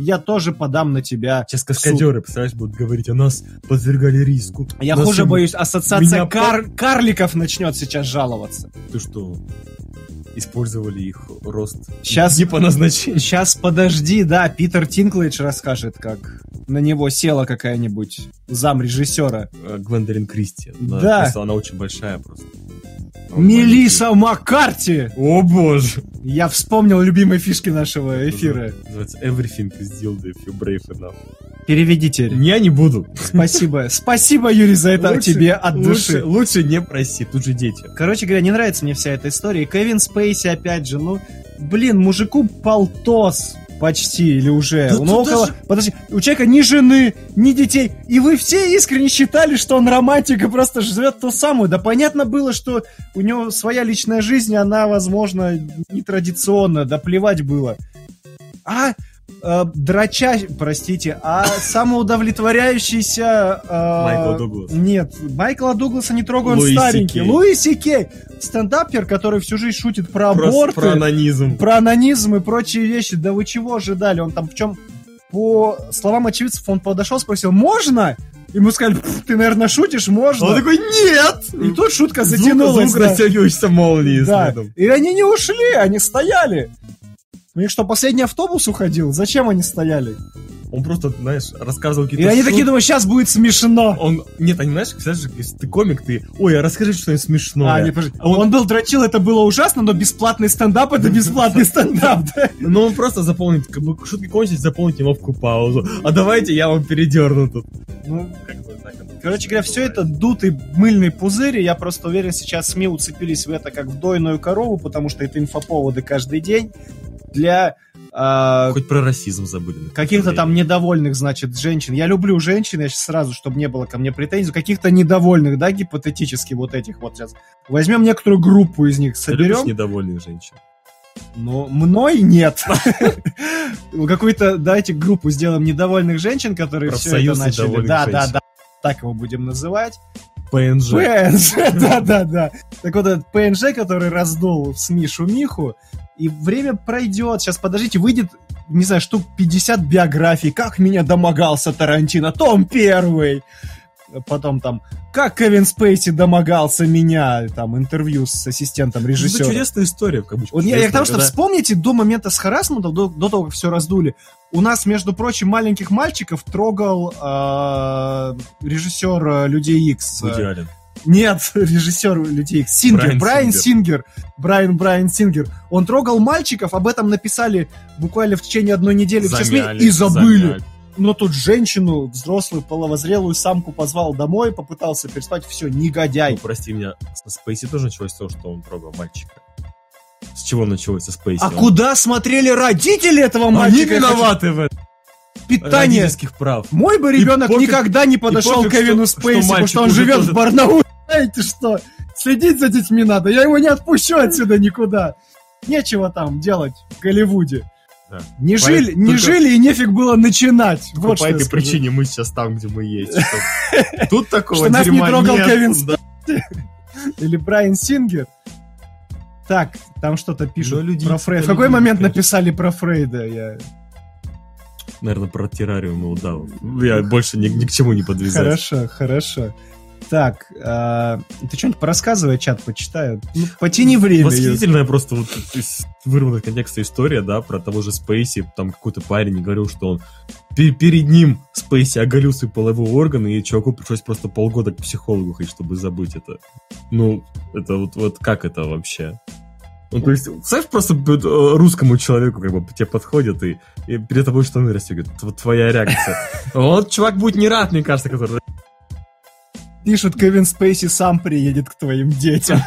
Я тоже подам на тебя. Сейчас каскадеры, представляешь, будут говорить, а нас подвергали риску. Я Нас хуже им- боюсь, ассоциация Меня кар- карликов начнет сейчас жаловаться. Ты что, использовали их рост Щас- не по назначению? Сейчас подожди, да, Питер Тинклейдж расскажет, как на него села какая-нибудь зам режиссера. Э, Гвендолин Кристи. Она Да. Просто она очень большая просто. Мелиса Маккарти! О боже! Я вспомнил любимые фишки нашего эфира. Называется Everything is dealt if you brave enough. Переведите. Я не буду. Спасибо. Спасибо, Юрий, за это Лучше- тебе от лучше- души. Лучше не проси, тут же дети. Короче говоря, не нравится мне вся эта история. И Кевин Спейси, опять же, ну, блин, мужику полтос почти, или уже. Да Он около... даже- Подожди, у человека ни жены, ни детей. И вы все искренне считали, что он романтик и просто живет ту самую. Да понятно было, что у него своя личная жизнь, она, возможно, нетрадиционная. Да плевать было. А э, драча, простите, а самоудовлетворяющийся... э, Майкл Дуглас. Нет, Майкла Дугласа не трогаю, он Луи старенький. Си. Луи. Стендапер, который всю жизнь шутит про Про, аборты, про анонизм. про анонизм и прочие вещи. Да вы чего ожидали? Он там в чем... По словам очевидцев, он подошел, спросил, можно? Ему сказали, «Пф, ты, наверное, шутишь, можно. Он такой, нет! И тут шутка Звук- затянулась. Звук да. растягивающейся молнии Да. следом. И они не ушли, они стояли. У них что, последний автобус уходил? Зачем они стояли? Он просто, знаешь, рассказывал И какие-то они шутки. такие думают, сейчас будет смешно. Он, нет, они, знаешь, знаешь, если ты комик, ты, ой, а расскажи что-нибудь смешное. А, не, подожди. Он- он... был дрочил, это было ужасно, но бесплатный стендап это бесплатный стендап, да? Ну, он просто заполнит, как бы шутки кончились, заполнить неловкую паузу. А давайте я вам передерну тут. Ну, Как бы так короче говоря, все это дутый мыльный пузырь, и я просто уверен, сейчас СМИ уцепились в это как в дойную корову, потому что это инфоповоды каждый день для а, Хоть про расизм забыли. каких-то там недовольных, значит, женщин. Я люблю женщин, я сейчас сразу, чтобы не было ко мне претензий, каких-то недовольных, да, гипотетически вот этих вот сейчас. Возьмем некоторую группу из них, Ты соберем. недовольных женщин. Но мной нет. Какую-то, давайте группу сделаем недовольных женщин, которые все это начали. Да, да, да. Так его будем называть. ПНЖ. ПНЖ, да-да-да. Так вот этот ПНЖ, который раздул в СМИ шумиху, и время пройдет. Сейчас, подождите, выйдет, не знаю, штук 50 биографий. Как меня домогался Тарантино, том первый. Потом там, как Кевин Спейси домогался меня, там, интервью с ассистентом Это режиссера. чудесная история, в кавычках. Вот я, я к тому, что Когда- вспомните до момента с харасментом, до, до того, как все раздули, у нас, между прочим, маленьких мальчиков трогал э, режиссер э, Людей Икс. Вуди Аллен. Нет, режиссер людей Икс. Сингер, Брайан Брайан Сингер. Сингер. Брайан Брайан Сингер. Он трогал мальчиков, об этом написали буквально в течение одной недели в час Замяли, и забыли. замяли. Но тут женщину, взрослую, половозрелую самку позвал домой, попытался переспать, все, негодяй. Ну, прости меня, со Спейси тоже началось с того, что он трогал мальчика. С чего началось со Спейси? А Он- куда смотрели родители этого Они мальчика? Хочу- виноваты в этом. Питание. Родительских прав. Мой бы ребенок пофиг- никогда не подошел пофиг, к Кевину что- что Спейси, потому мальчик что он живет тоже- в Барнауле. Знаете что? Следить за детьми надо. Я его не отпущу отсюда никуда. Нечего там делать в Голливуде. Да. Не По- жили, не только- жили и нефиг было начинать. Вот по этой причине мы сейчас там, где мы есть. Тут такого Что нас не трогал. Кевин. Или Брайан Сингер. Так, там что-то пишут люди про это Фрейда. В какой момент написали про Фрейда? Я... Наверное, про террариум и удавов. Я больше ни, ни к чему не подвязаюсь. Хорошо, хорошо. Так, а, ты что-нибудь порассказывай, чат почитаю. Ну, потяни время. Восхитительная просто вот из вырванного контекста история, да, про того же Спейси, там какой-то парень говорил, что он пе- перед ним Спейси оголил свои половые органы, и чуваку пришлось просто полгода к психологу ходить, чтобы забыть это. Ну, это вот, вот как это вообще? Ну, то есть, знаешь, просто э, русскому человеку как бы тебе подходят и, и перед тобой штаны расстегивают. Вот твоя реакция. Вот чувак будет не рад, мне кажется, который... Пишут, Кевин Спейси сам приедет к твоим детям.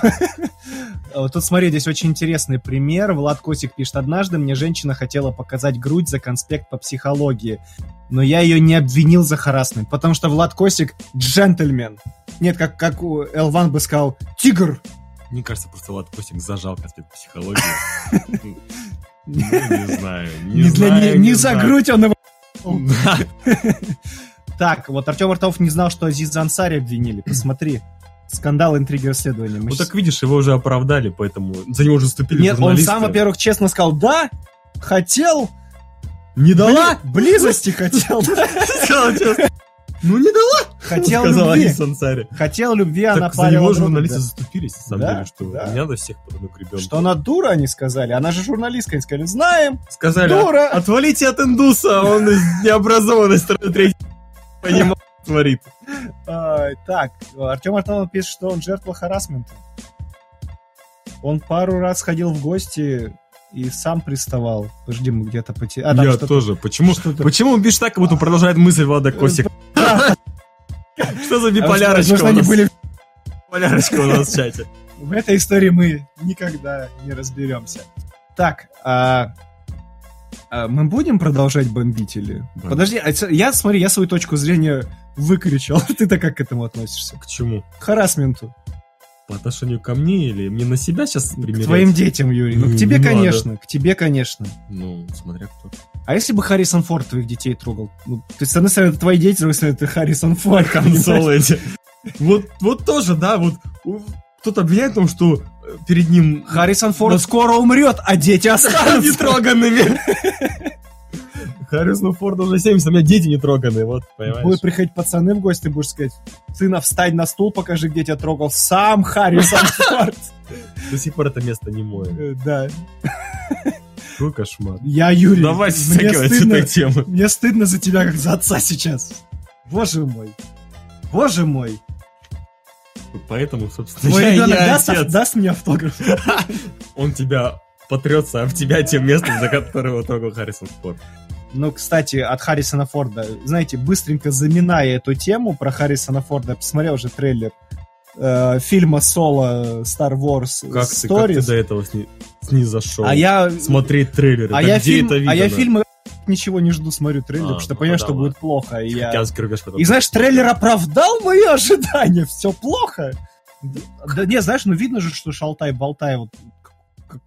Тут смотри, здесь очень интересный пример. Влад Косик пишет, однажды мне женщина хотела показать грудь за конспект по психологии, но я ее не обвинил за харасмент, потому что Влад Косик джентльмен. Нет, как, как у Элван бы сказал, тигр. Мне кажется, просто Влад Костик зажал конспект психологии. Ну, не знаю. Не, за грудь он его... Так, вот Артем Артов не знал, что Азиза Ансари обвинили. Посмотри. Скандал, интриги, расследования. Мы Ну щас- так видишь, его уже оправдали, поэтому за него уже заступили Нет, он журналисты. сам, во-первых, честно сказал, да, хотел, не дала? бли- близости хотел. Ну не дала, хотел любви, хотел любви, она Так за него парила журналисты заступились, на самом деле, что не надо всех к ребенку. Что она дура, они сказали. Она же журналистка, они сказали, знаем. Сказали, дура. отвалите от индуса, он из необразованной страны третьей понимает, творит. Ай, так, Артем Артемов пишет, что он жертва харасмента. Он пару раз ходил в гости и сам приставал. Подожди, мы где-то потеряли. А, Я тоже. Почему, что-то- почему он пишет так, как будто продолжает мысль Влада Косик? Что за А биполярочка у нас? были Биполярочка у нас в чате. В этой истории мы никогда не разберемся. Так, а, а мы будем продолжать бомбить или? Бомбить. Подожди, а я смотри, я свою точку зрения выкричал. Ты-то как к этому относишься? К чему? К харасменту. По отношению ко мне или мне на себя сейчас К примерять? твоим детям, Юрий. Ну, к тебе, надо. конечно. К тебе, конечно. Ну, смотря кто. А если бы Харрисон Форд твоих детей трогал? Ну, ты, с одной стороны, это твои дети, с другой стороны, это Харрисон Форд. Консолы эти. Вот, вот тоже, да, вот кто-то обвиняет в том, что э, перед ним Харрисон Форд Но- скоро умрет, а дети останутся. нетроганными. Харрисону Форду уже 70, а у меня дети не троганные, вот, понимаешь? Будут приходить пацаны в гости, будешь сказать, сына, встань на стул, покажи, где тебя трогал сам Харрисон Форд. До сих пор это место не мое. Э, Да. Какой кошмар. Я Юрий. Давай Мне стыдно, этой темы. мне стыдно за тебя, как за отца сейчас. Боже мой. Боже мой. Поэтому, собственно, Твой я ребенок не даст, отец. даст мне автограф? Он тебя потрется об тебя тем местом, за которого трогал Харрисон Форд. Ну, кстати, от Харрисона Форда, знаете, быстренько заминая эту тему про Харрисона Форда, я посмотрел уже трейлер э, фильма Соло Star Wars Как ты, как ты Stories. до этого сни- снизошел? а я, Смотреть трейлеры. а Да я, где фильм, это а я фильмы ничего не жду, смотрю трейлер, А, потому что ну понимаю, тогда что ладно. будет плохо. И, я... И знаешь, трейлер оправдал мои ожидания, все плохо. Да не, знаешь, ну видно же, что Шалтай-Болтай вот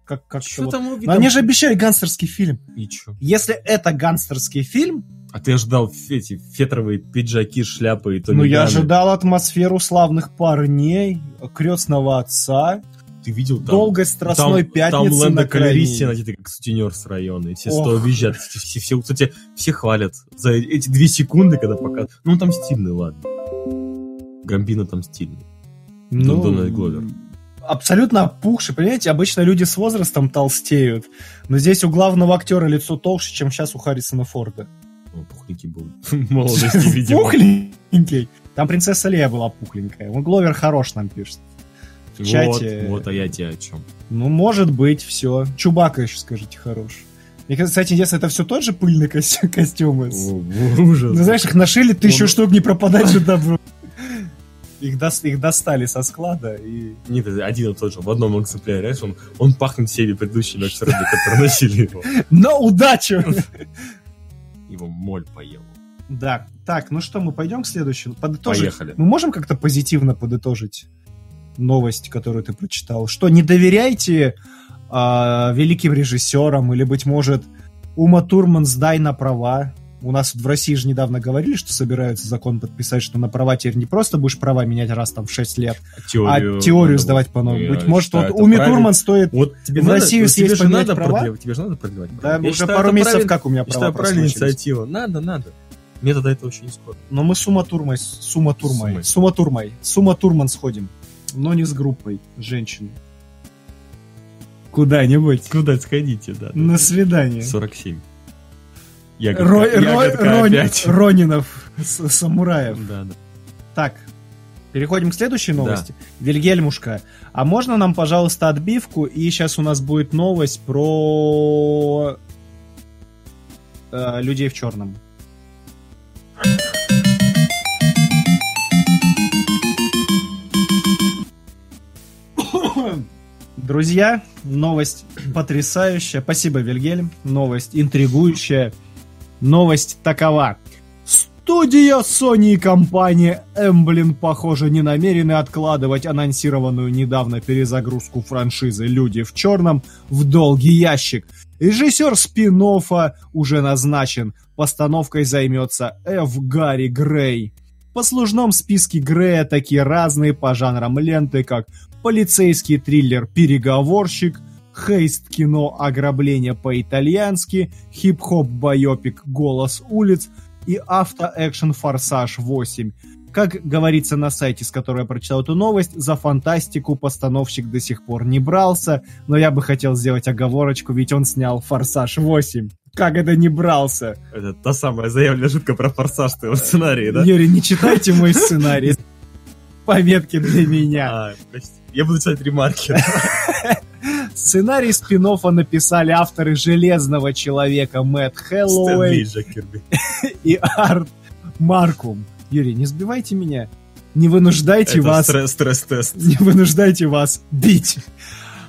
как, как, вот. там Но увидел? они же обещали гангстерский фильм. И чё? Если это гангстерский фильм, А ты ожидал эти фетровые пиджаки, шляпы и то ну я ожидал атмосферу славных парней, крестного отца, Ты видел там? долгой страстной там, пятницы там на Лэнда Калериси крайней. одеты как сутенер с района. И все Ох. сто визжат. Все, все, все- кстати, все хвалят за эти две секунды, когда показывают. Ну, он там стильный, ладно. Гамбина там стильный. Ну, Дональд Гловер. Абсолютно опухший, понимаете, обычно люди с возрастом толстеют, но здесь у главного актера лицо толще, чем сейчас у Харрисона Форда. Он пухленький был молодости, видимо. Пухленький. Там принцесса Лея была пухленькая. Он Гловер хорош нам пишет. В Вот, чате. вот, а я тебе о чем. Ну, может быть, все. Чубака еще скажите хорош. Мне, кстати, интересно, это все тот же пыльный костюм, костюмы? Ужас. Ну, знаешь, их нашили тысячу Он- штук, не пропадать же добро. Их, дос- их достали со склада и... Нет, один и тот же, в одном экземпляре, знаешь, он, он пахнет всеми предыдущими актерами, которые носили его. На удачу! Его моль поел. Да. Так, ну что, мы пойдем к следующему? Подытожить. Поехали. Мы можем как-то позитивно подытожить новость, которую ты прочитал? Что не доверяйте а, великим режиссерам или, быть может, Ума Турман сдай на права. У нас в России же недавно говорили, что собираются закон подписать, что на права теперь не просто будешь права менять раз там в 6 лет, Теорию, а теорию сдавать по-новому. Я Быть может, вот правильно. Турман стоит... Вот тебе В надо- Россию вот тебе съесть же поменять надо права? продлевать, тебе же надо продлевать Да, права. Я уже считаю, пару месяцев как у меня Я права считаю, правильная инициатива. Надо, надо. Мне тогда это очень не скоро. Но мы с Ума Турмой, с Ума Турмой, с Ума Турмой, с Ума Турман сходим. Но не с группой женщин. Куда-нибудь. Куда сходите, да. На свидание. 47. Ягодка, Ро- Ро- ягодка Рон- опять. Ронинов, с- самураев. Да, да. Так, переходим к следующей новости. Вильгельмушка, а можно нам, пожалуйста, отбивку? И сейчас у нас будет новость про э, людей в черном. Друзья, новость потрясающая. Спасибо, Вильгельм. Новость интригующая. Новость такова. Студия Sony и компания Amblin, похоже, не намерены откладывать анонсированную недавно перезагрузку франшизы «Люди в черном» в долгий ящик. Режиссер спин уже назначен. Постановкой займется Ф. Гарри Грей. Послужном списке Грея такие разные по жанрам ленты, как полицейский триллер «Переговорщик», хейст-кино «Ограбление по-итальянски», хип-хоп-байопик «Голос улиц», и авто-экшен «Форсаж 8». Как говорится на сайте, с которого я прочитал эту новость, за фантастику постановщик до сих пор не брался, но я бы хотел сделать оговорочку, ведь он снял «Форсаж 8». Как это не брался? Это та самая заявленная шутка про форсаж в твоем сценарии, да? Юрий, не читайте мой сценарий. Пометки для меня. Я буду писать ремарки. Сценарий спин написали авторы «Железного человека» Мэтт Хэллоуэй и Арт Маркум. Юрий, не сбивайте меня. Не вынуждайте Это вас стресс- стресс-тест. не вынуждайте вас бить.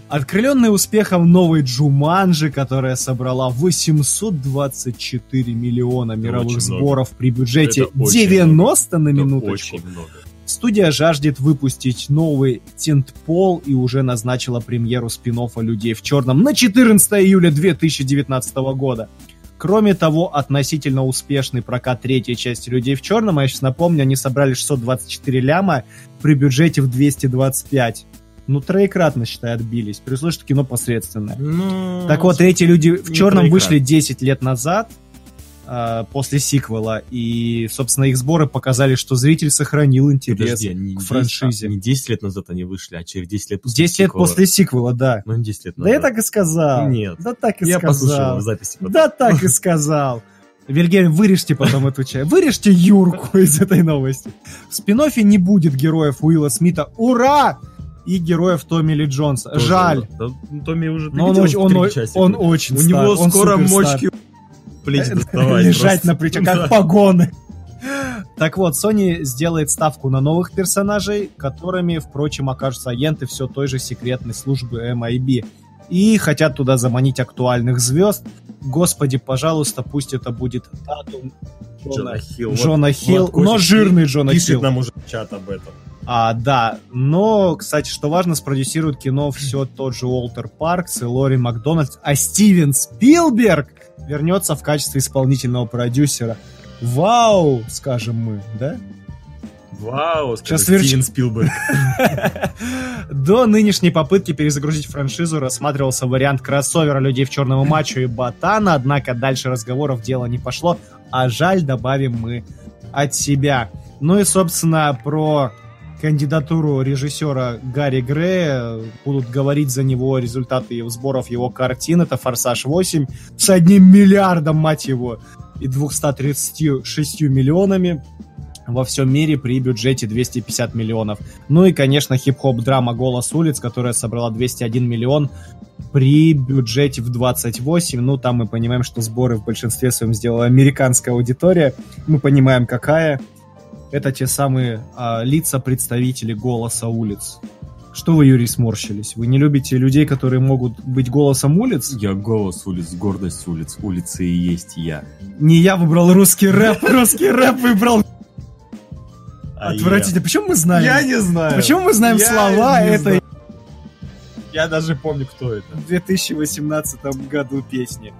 Открыленный успехом новой Джуманджи, которая собрала 824 миллиона мировых много. сборов при бюджете Это очень 90 на Это минуточку, Очень много. Студия жаждет выпустить новый тентпол и уже назначила премьеру спин «Людей в черном» на 14 июля 2019 года. Кроме того, относительно успешный прокат третьей части «Людей в черном», а я сейчас напомню, они собрали 624 ляма при бюджете в 225. Ну, троекратно, считай, отбились, при условии, что кино посредственное. Ну, Так вот, эти люди в черном вышли 10 лет назад, а, после сиквела, и, собственно, их сборы показали, что зритель сохранил интерес подожди, они к не франшизе. 10, а, не 10 лет назад они вышли, а через 10 лет после 10 лет сиквела. после сиквела, да. Ну, не 10 лет Да назад. я так и сказал. Нет. Да так и Я послушал сказал. в записи. потом. Да так и сказал. Вильгельм, вырежьте потом эту часть. Вырежьте Юрку из этой новости. В спин не будет героев Уилла Смита. Ура! И героев Томми Ли Джонса. Тоже, Жаль. Да, Томми уже... Но он, очень, он, он очень У стар, него он скоро мочки плеч доставать. Лежать на плечах, Да. как погоны. Так вот, Sony сделает ставку на новых персонажей, которыми, впрочем, окажутся агенты все той же секретной службы MIB. И хотят туда заманить актуальных звезд. Господи, пожалуйста, пусть это будет Татум, Джона, Джона Хилл. Джона Хилл, вот но жирный Джона Пишет Хилл. нам уже чат об этом. А, да, но, кстати, что важно, спродюсирует кино все тот же Уолтер Паркс и Лори Макдональдс, а Стивен Спилберг вернется в качестве исполнительного продюсера. Вау, скажем мы, да? Вау, Сейчас скажет верч- Стивен Спилберг. До нынешней попытки перезагрузить франшизу рассматривался вариант кроссовера людей в черном мачо и ботана, однако дальше разговоров дело не пошло, а жаль, добавим мы от себя. Ну и, собственно, про кандидатуру режиссера Гарри Грея будут говорить за него результаты сборов его картин. Это «Форсаж 8» с одним миллиардом, мать его, и 236 миллионами во всем мире при бюджете 250 миллионов. Ну и, конечно, хип-хоп драма «Голос улиц», которая собрала 201 миллион при бюджете в 28. Ну, там мы понимаем, что сборы в большинстве своем сделала американская аудитория. Мы понимаем, какая. Это те самые а, лица представителей «Голоса улиц». Что вы, Юрий, сморщились? Вы не любите людей, которые могут быть голосом улиц? Я голос улиц, гордость улиц, улицы и есть я. Не я выбрал русский рэп, русский рэп выбрал А Отвратительно. Почему мы знаем? Я не знаю. Почему мы знаем слова этой. Я даже помню, кто это. в 2018 году песни?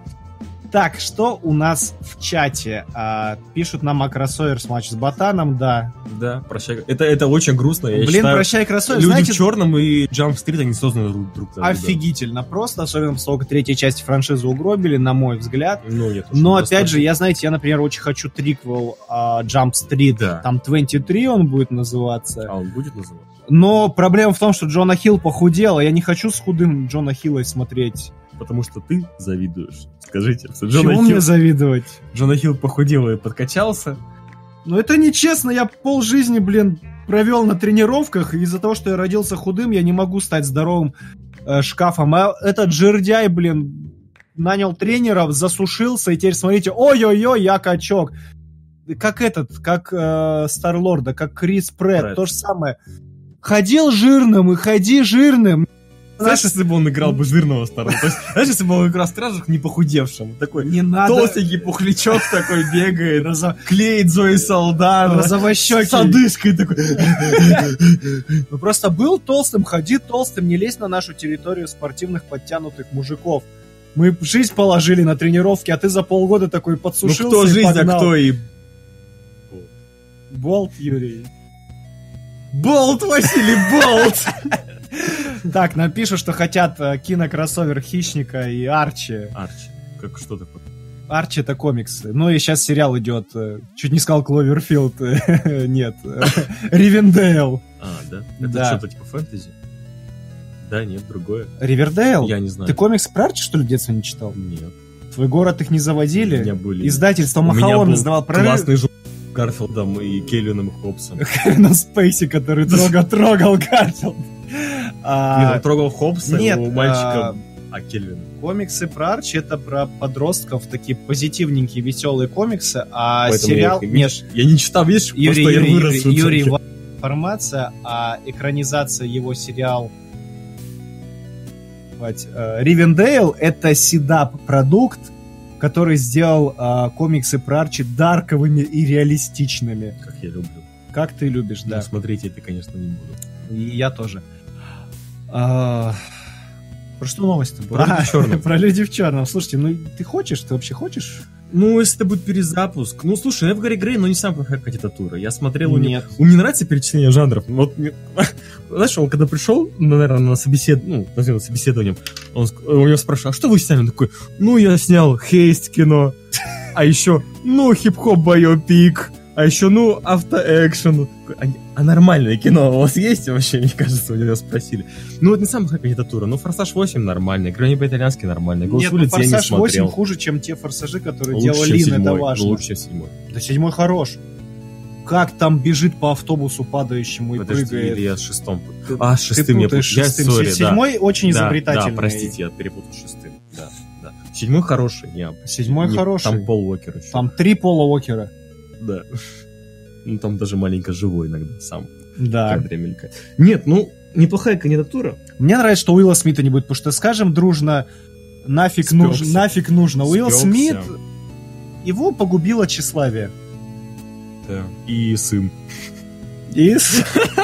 Так, что у нас в чате? А, пишут нам о кроссоверс матч с Ботаном, да. Да, прощай. Это, это очень грустно. Я Блин, считаю, прощай, кроссоверс. Люди Знаете, в черном и Jump Street, они созданы друг друг друга. офигительно просто, особенно после того, как третьей части франшизы угробили, на мой взгляд. Ну, нет, Но очень опять же, достаточно. я, знаете, я, например, очень хочу триквел а, Jump Street. Да. Там 23 он будет называться. А он будет называться? Но проблема в том, что Джона Хилл похудел, а я не хочу с худым Джона Хиллой смотреть. Потому что ты завидуешь. Скажите, что Чего Джона, мне Хилл, завидовать? Джона Хилл похудел и подкачался. Ну это нечестно, я пол жизни, блин, провел на тренировках, и из-за того, что я родился худым, я не могу стать здоровым э, шкафом. А этот жердяй, блин, нанял тренеров, засушился, и теперь смотрите, ой-ой-ой, я качок. Как этот, как э, Старлорда, как Крис Прэтт, Прэтт. то же самое. Ходил жирным и ходи жирным. Знаешь, если бы он играл бы жирного старого, то есть, знаешь, если бы он играл стражах не похудевшим, такой Не надо толстенький пухлячок такой бегает, разо- клеит Зои Солдана, розовощекий. с одышкой такой. Ну просто был толстым, ходи толстым, не лезь на нашу территорию спортивных подтянутых мужиков. Мы жизнь положили на тренировки, а ты за полгода такой Ну подсушился кто и жизнь, а кто и... Болт, Юрий. Болт, Василий, Болт! Так, напишут, что хотят э, кинокроссовер Хищника и Арчи. Арчи, как что такое? Арчи это комиксы. Ну и сейчас сериал идет. э, Чуть не сказал Кловерфилд. Нет. э, Ривендейл. А, да? Это Да. что-то типа фэнтези? Да, нет, другое. Ривердейл? Я не знаю. Ты комиксы про Арчи, что ли, в детстве не читал? Нет. Твой город их не У заводили? меня были... Издательство У был издавал про классный журнал Гарфилдом и Келвином Хоббсом. на Спейси, который трогал, трогал Гарфилд. И А, он трогал Хоббса, нет, у мальчика, а, а Кельвина. комиксы про Арчи это про подростков, такие позитивненькие, веселые комиксы, а Поэтому сериал... я, Нет, я не читал, видишь, Юрий, просто Юрий, я вырос. Юрий, Юрий, важная информация, а экранизация его сериал э, Ривендейл это седап продукт, который сделал а, комиксы про Арчи дарковыми и реалистичными. Как я люблю. Как ты любишь, Да. да. смотреть это, конечно, не буду. И я тоже. А, Про что новость-то Про «Люди в черном». Про люди в черном. Слушайте, ну ты хочешь? Ты вообще хочешь? Ну, если это будет перезапуск. Ну, слушай, Эвгари Грей, но не самая плохая кандидатура. Я смотрел у. Нет. У меня нравится перечисление жанров. Вот, знаешь, он когда пришел, ну, наверное, на собесед... ну, назовем собеседованием, он, у него спрашивал, а что вы сняли? Он такой, ну, я снял хейст кино, а еще, ну, хип-хоп байопик, а еще, ну, автоэкшен. А, а нормальное кино у вас есть вообще, мне кажется, у него спросили. Ну, вот не самая плохая кандидатура. Ну, Форсаж 8 нормальный, Грани по-итальянски нормальный, Голос Нет, ну, улиц я не Форсаж 8 смотрел. хуже, чем те форсажи, которые Лучше, делал чем Лин, это седьмой, важно. ну, лучше, чем седьмой. Да седьмой хорош. Как там бежит по автобусу падающему и Подожди, прыгает. или я с шестом... А, с Ты шестым я путаю. Я, шестым. сори, да. Седьмой очень Да, изобретательный. Да, простите, я перепутал шестым. Да, да. Седьмой хороший. Я, Седьмой не- хороший. Там Пол Уокер еще. Там три Пола Уокера. Да. Ну, там даже маленько живой иногда сам Да. Нет, ну, неплохая кандидатура. Мне нравится, что Уилла Смита не будет, потому что скажем дружно, нафиг нужно, нафиг нужно. Уилл Спёкся. Смит, его погубило тщеславие. Да. И сын. И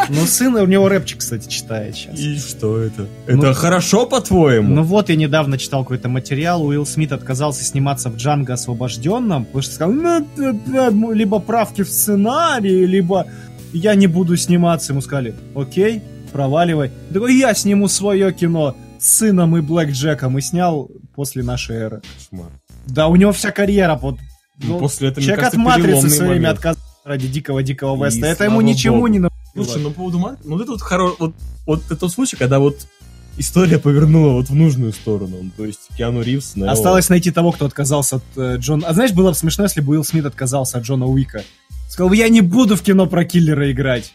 Ну, сын у него рэпчик, кстати, читает сейчас. И что это? Ну- это хорошо, по-твоему? Ну вот, я недавно читал какой-то материал, Уилл Смит отказался сниматься в Джанго освобожденном, потому что сказал, ну, либо правки в сценарии, либо я не буду сниматься. Ему сказали, окей, проваливай. Такой, я сниму свое кино с сыном и Блэк Джеком, и снял после нашей эры. Кошмар. Да, у него вся карьера, вот, Ну, ну, после этого, мне человек от кажется, Матрицы переломный все время отказался ради дикого-дикого И Веста. Это ему ничему богу. не Слушай, ну по поводу Мат- ну вот это вот хоро... вот, вот это тот случай, когда вот история повернула вот в нужную сторону. То есть Киану Ривз... Нео... Осталось найти того, кто отказался от э, Джона... А знаешь, было бы смешно, если бы Уилл Смит отказался от Джона Уика. Сказал бы, я не буду в кино про киллера играть.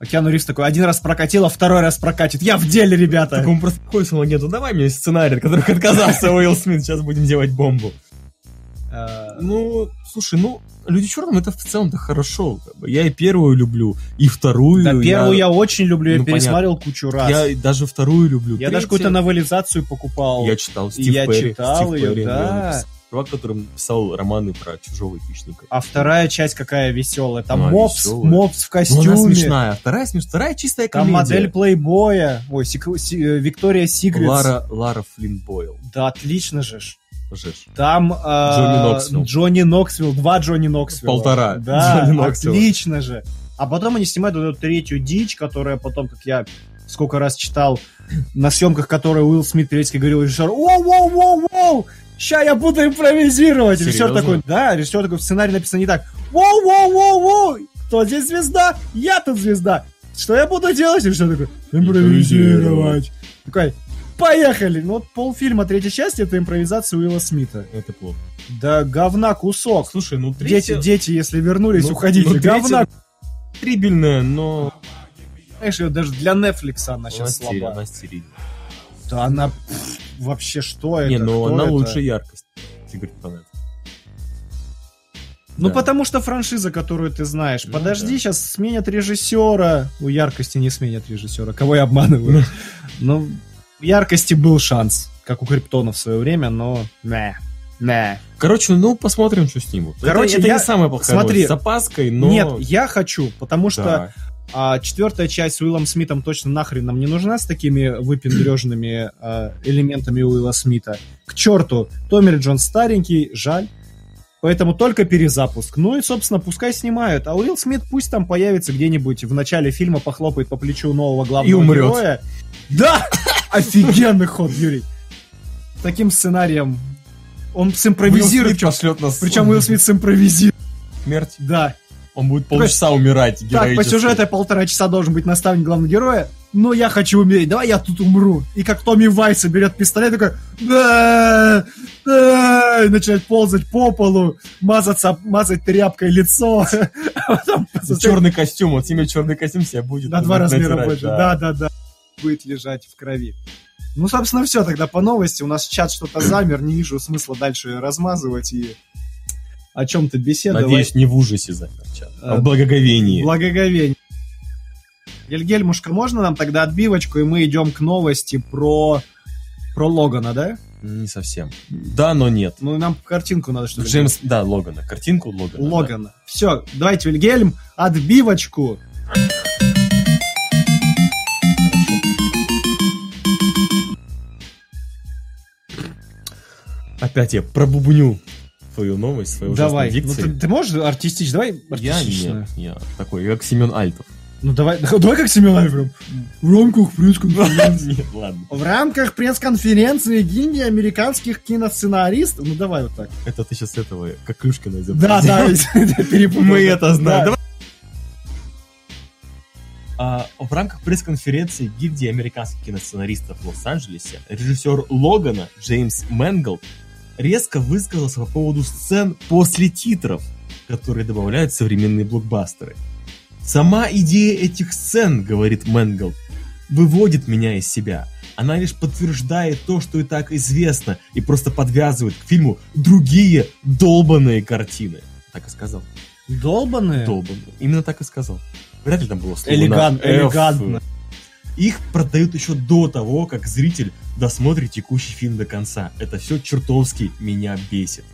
А Киану Ривз такой, один раз прокатил, а второй раз прокатит. Я в деле, ребята! Так он просто такой сказал, нет, ну давай мне сценарий, от которых отказался Уилл Смит, сейчас будем делать бомбу. Э, Ну, слушай, ну, Люди в черном это в целом-то хорошо. как бы. Я и первую люблю, и вторую. Да, первую я очень люблю, я Ну, пересмотрел кучу раз. Я даже вторую люблю. Я даже Третья- какую-то новелизацию покупал. Я читал И Стив я Перри. читал Стив её, Перри, да. Чувак, который писал романы про Чужого, Хищника. А вторая часть какая веселая. Там Ну, мопс, весёлая. мопс в Ну, костюме. она смешная. Вторая смешная. Вторая чистая Там комедия. модель плейбоя. Ой, Сик- Си- э, Victoria's Secret. Лара, Лара Флинн Бойл. Да, отлично же. ж. Жеж. Там э, Джонни Ноксвилл. Джонни Ноксвилл, два Джонни Ноксвилла. Полтора Да, Джонни Ноксвилла. отлично же. А потом они снимают вот эту третью дичь, которая потом, как я сколько раз читал, на съемках которой Уилл Смит периодически говорил режиссеру, воу-воу-воу-воу, ща я буду импровизировать. И Режиссер Серьезно? такой, да, режиссер такой, в сценарии написано не так, воу-воу-воу-воу, кто здесь звезда? Я тут звезда. Что я буду делать? И режиссер такой, импровизировать. Такой, поехали. Ну вот полфильма третьей части это импровизация Уилла Смита. Это плохо. Да говна кусок. Слушай, ну Дети, третья... дети, если вернулись, Ну, уходите. ну, третья- Говна. Трибельная, но... Знаешь, её даже для Netflix она сейчас Она слаба. она стерильная. Да она пф, вообще что это? Не, но она это? лучше яркость. Игорь Панет. Ну Да. потому что франшиза, которую ты знаешь. Ну Подожди, да. сейчас сменят режиссера. У яркости не сменят режиссера. Кого я обманываю? Ну, у яркости был шанс, как у Криптона в свое время, но... Не, не. Короче, ну посмотрим, что снимут. Это- Короче, это, я- не самая плохая смотри. С опаской, но... Нет, я хочу, потому что Да. А четвертая часть с Уиллом Смитом точно нахрен нам не нужна с такими выпендрежными а, элементами Уилла Смита. К черту, Томми Ли Джонс старенький, жаль. Поэтому только перезапуск. Ну и, собственно, пускай снимают. А Уилл Смит пусть там появится где-нибудь в начале фильма, похлопает по плечу нового главного И умрет. героя. Да! Офигенный ход, Юрий. Таким сценарием он Уилл симпровизирует. Смит пошлет нас Причем Уилл Смит симпровизирует. смерть. Да. Он будет полчаса умирать Так, по сюжету я полтора часа должен быть наставник главного героя, но я хочу умереть, давай я тут умру. И как Томми Вайса берет пистолет, такой, и начинает ползать по полу, мазаться, мазать тряпкой лицо. А Черный костюм, вот себе черный костюм себе будет. на два размера больше. да. Да, да, да. Будет лежать в крови. Ну, собственно, все тогда по новости. У нас чат что-то замер, не вижу смысла дальше размазывать и о чем-то беседовать. Надеюсь, не в ужасе замер чат, а в благоговении. Благоговение. Гельгельмушка, можно нам тогда отбивочку, и мы идем к новости про, про Логана, да? Не совсем. Да, но нет. Ну, нам картинку надо, что ли? Джеймс, да, Логана. Картинку Логана. да. Логана. Все, давайте, Вильгельм, отбивочку. Опять я пробубню твою новость, свою давай. Ну, ты, ты можешь артистично? Давай Я артистично. нет, я такой, как Семен Альтов. Ну, давай, давай как Семен Альфред. В рамках пресс-конференции. Нет, ладно. В рамках пресс-конференции гильдии американских киносценаристов. Ну, давай вот так. Это ты сейчас этого, как Клюшкина Да, да, перепутал. Мы это знаем. Да. А, в рамках пресс-конференции гильдии американских киносценаристов в Лос-Анджелесе режиссер Логана Джеймс Мэнголд резко высказался по поводу сцен после титров, которые добавляют современные блокбастеры. Сама идея этих сцен, говорит Мэнголд, выводит меня из себя. Она лишь подтверждает то, что и так известно, и просто подвязывает к фильму другие долбанные картины. Так и сказал. Долбаные? Долбанные. Именно так и сказал. Вряд ли там было слово F. элегантно. Их продают еще до того, как зритель досмотрит текущий фильм до конца. Это все чертовски меня бесит.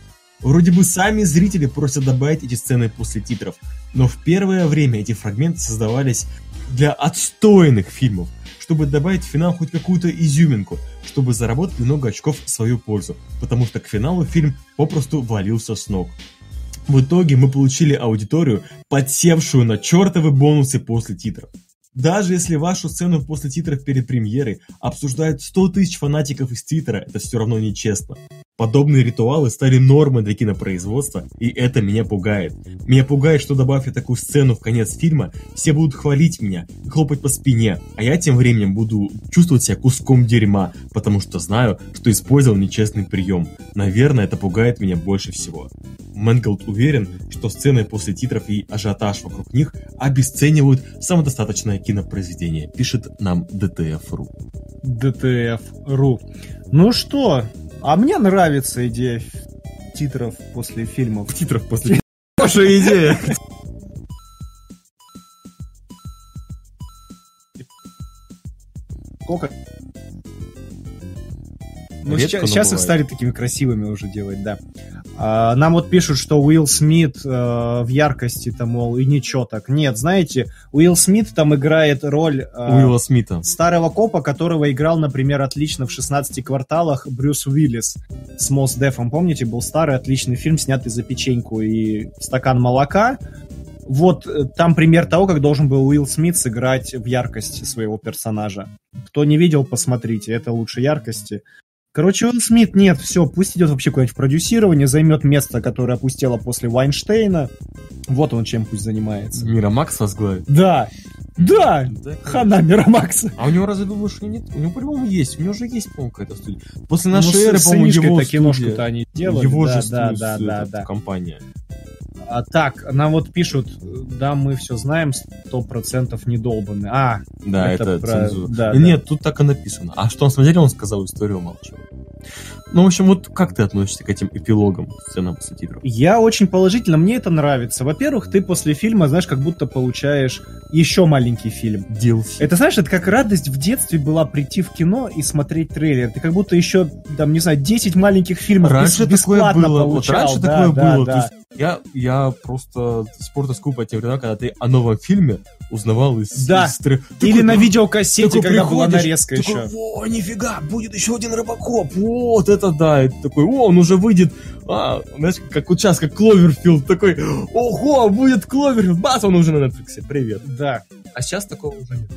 Вроде бы сами зрители просят добавить эти сцены после титров, но в первое время эти фрагменты создавались для отстойных фильмов, чтобы добавить в финал хоть какую-то изюминку, чтобы заработать много очков в свою пользу, потому что к финалу фильм попросту валился с ног. В итоге мы получили аудиторию, подсевшую на чертовы бонусы после титров. Даже если вашу сцену после титров перед премьерой обсуждают 100 тысяч фанатиков из Твиттера, это все равно нечестно. Подобные ритуалы стали нормой для кинопроизводства, и это меня пугает. Меня пугает, что добавив я такую сцену в конец фильма, все будут хвалить меня, хлопать по спине, а я тем временем буду чувствовать себя куском дерьма, потому что знаю, что использовал нечестный прием. Наверное, это пугает меня больше всего. Мэнголд уверен, что сцены после титров и ажиотаж вокруг них обесценивают самодостаточное кинопроизведение, пишет нам ДТФ.ру. ДТФ.ру. Ну что, а мне нравится идея титров после фильмов. Титров после Хорошая идея. Сколько? Ну, сейчас, их стали такими красивыми уже делать, да. А, нам вот пишут, что Уилл Смит э, в яркости-то, мол, и ничего так. Нет, знаете, Уилл Смит там играет роль э, Уилла Смита. старого копа, которого играл, например, отлично в 16 кварталах Брюс Уиллис с Мос Дефом. Помните, был старый отличный фильм, снятый за печеньку и стакан молока. Вот э, там пример того, как должен был Уилл Смит сыграть в яркости своего персонажа. Кто не видел, посмотрите, это лучше яркости. Короче, Уилл Смит, нет, все, пусть идет вообще куда-нибудь в продюсирование, займет место, которое опустело после Вайнштейна. Вот он чем пусть занимается. Мирамакс возглавит. Да, да, Да, хана Мирамакса. А у него разве что нет? У него, по-моему, есть. У него же есть, по-моему, какая-то студия. После Ну, нашей с- эры, по-моему, его киношку-то студия. они делали. Его да, же да, студия, да, да, да. компания. А, так, нам вот пишут, да, мы все знаем, сто процентов недолбаны. А, Да, Это это, про- цензура. да, Нет, тут так и написано. А что на самом деле он сказал, историю умалчивал. Ну, в общем, вот как ты относишься к этим эпилогам сценам после титров? я очень положительно, мне это нравится. Во-первых, ты после фильма, знаешь, как будто получаешь еще маленький фильм. DLC. Это, знаешь, это как радость в детстве была прийти в кино и смотреть трейлер. Ты как будто еще, там, не знаю, 10 маленьких фильмов Раньше бес- такое бесплатно было. Вот получал. раньше Да, такое да, было. да. Есть я, я просто до сих пор тоскую по тем временам, когда ты о новом фильме узнавал из, Да. из тре- Или Такой, на «А, видеокассете, такой когда была нарезка такой, еще. О, нифига, будет еще один Робокоп. Вот это да. И ты такой, о, он уже выйдет. А, знаешь, как вот сейчас, как Кловерфилд. Такой, ого, будет Кловерфилд. Бас, он уже на Netflix. Привет. Да. А сейчас такого уже нет.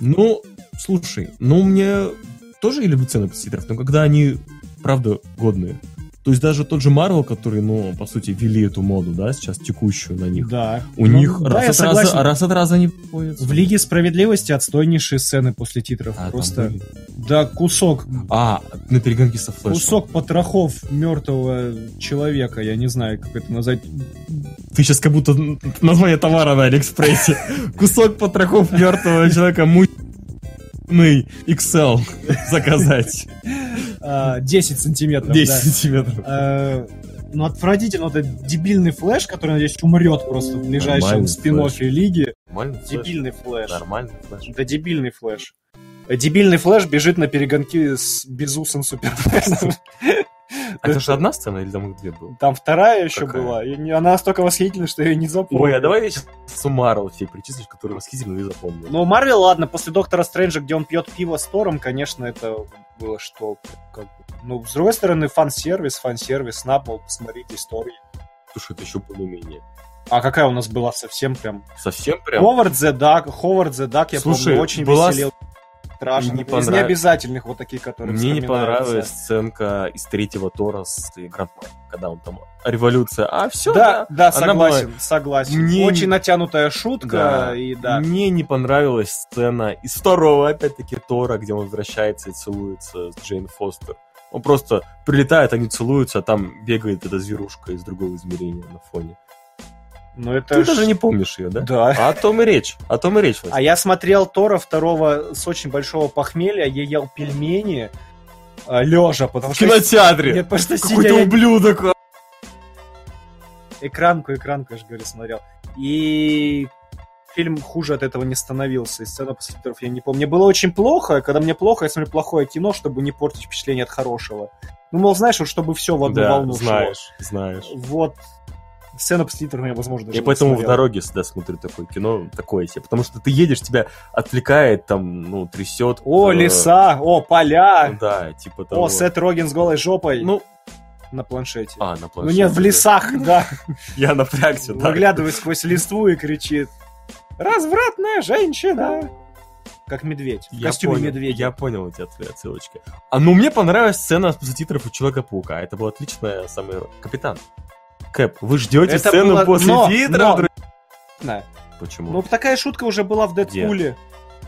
Ну, слушай, ну мне тоже я люблю цены титров, но когда они, правда, годные. То есть даже тот же Марвел, который, ну, по сути, ввели эту моду, да, сейчас текущую на них. Да. У Ну, них да, раз, от раза, раз от раза они появятся. В Лиге справедливости отстойнейшие сцены после титров. А, Просто. Да, кусок. А, на перегонке со Флэшем. Кусок потрохов мертвого человека, я не знаю, как это назвать. Ты сейчас как будто название товара на Алиэкспрессе. Кусок потрохов мертвого человека муй XL заказать. А, 10 сантиметров. 10 да. сантиметров. Э, Ну, отвратительно, вот этот дебильный флэш, который, надеюсь, умрет просто в ближайшем спин Лиги. Дебильный флэш. Нормальный флэш. Да дебильный флэш. Дебильный флэш бежит на перегонки с безусом суперфлэшем. А это же одна сцена или там их две было? Там вторая еще Какая? была. и не- Она настолько восхитительна, что я ее не запомнил. Ой, а давай я сейчас суммарил все перечислишь, которые восхитительно ты запомнил. Ну, Марвел, ладно, после Доктора Стрэнджа, где он пьет пиво с Тором, конечно, это было что как. Ну, с другой стороны, фан-сервис, фан-сервис, на пол, посмотрите истории. Слушай, это еще более-менее. А какая у нас была совсем прям... Совсем прям? Ховард Duck, Ховард Duck, я Слушай, помню, очень была веселил. Страшно. не Из понрав- необязательных вот таких, которые Мне не понравилась сценка из третьего Тора с Грандмай, когда он там революция. А все, Да, да, Она согласен, согласен. Мне Очень натянутая шутка, Да. и да. Мне не понравилась сцена из второго, опять-таки, Тора, где он возвращается и целуется с Джейн Фостер. Он просто прилетает, они целуются, а там бегает эта зверушка из другого измерения на фоне. Ну это Ты ж- даже не помнишь ее, да? Да. А о том и речь. О том и речь. Вась. А я смотрел Тора второго с очень большого похмелья, я ел пельмени лежа, потому В что... кинотеатре. Нет, потому что Какой-то сидя, я ублюдок. экранку, экранку, я же говорю, смотрел. И фильм хуже от этого не становился. И сцена после титров я не помню. Мне было очень плохо. Когда мне плохо, я смотрю плохое кино, чтобы не портить впечатление от хорошего. Ну, мол, знаешь, вот чтобы все в одну Да, волну шло. знаешь, знаешь. Вот. Сцена после титров я, возможно, даже Я поэтому в смотрел. дороге всегда смотрю такое кино, такое себе. Потому что ты едешь, тебя отвлекает, там, ну, трясет. О, э, леса, о, поля, Да, типа того. о, Сет Роген с голой жопой Ну, на планшете. а, на ну планшете. нет, в лесах, да. Я напрягся, да. Выглядывает сквозь листву и кричит «Развратная женщина!» как медведь. В Я костюме понял, медведя. Я понял эти твои отсылочки. А ну мне понравилась сцена с титров у Человека-паука. Это была отличная самая... Капитан. Кэп, вы ждете Это сцену было- после но- титров? но-. Почему? Ну, такая шутка уже была в Дэдпуле.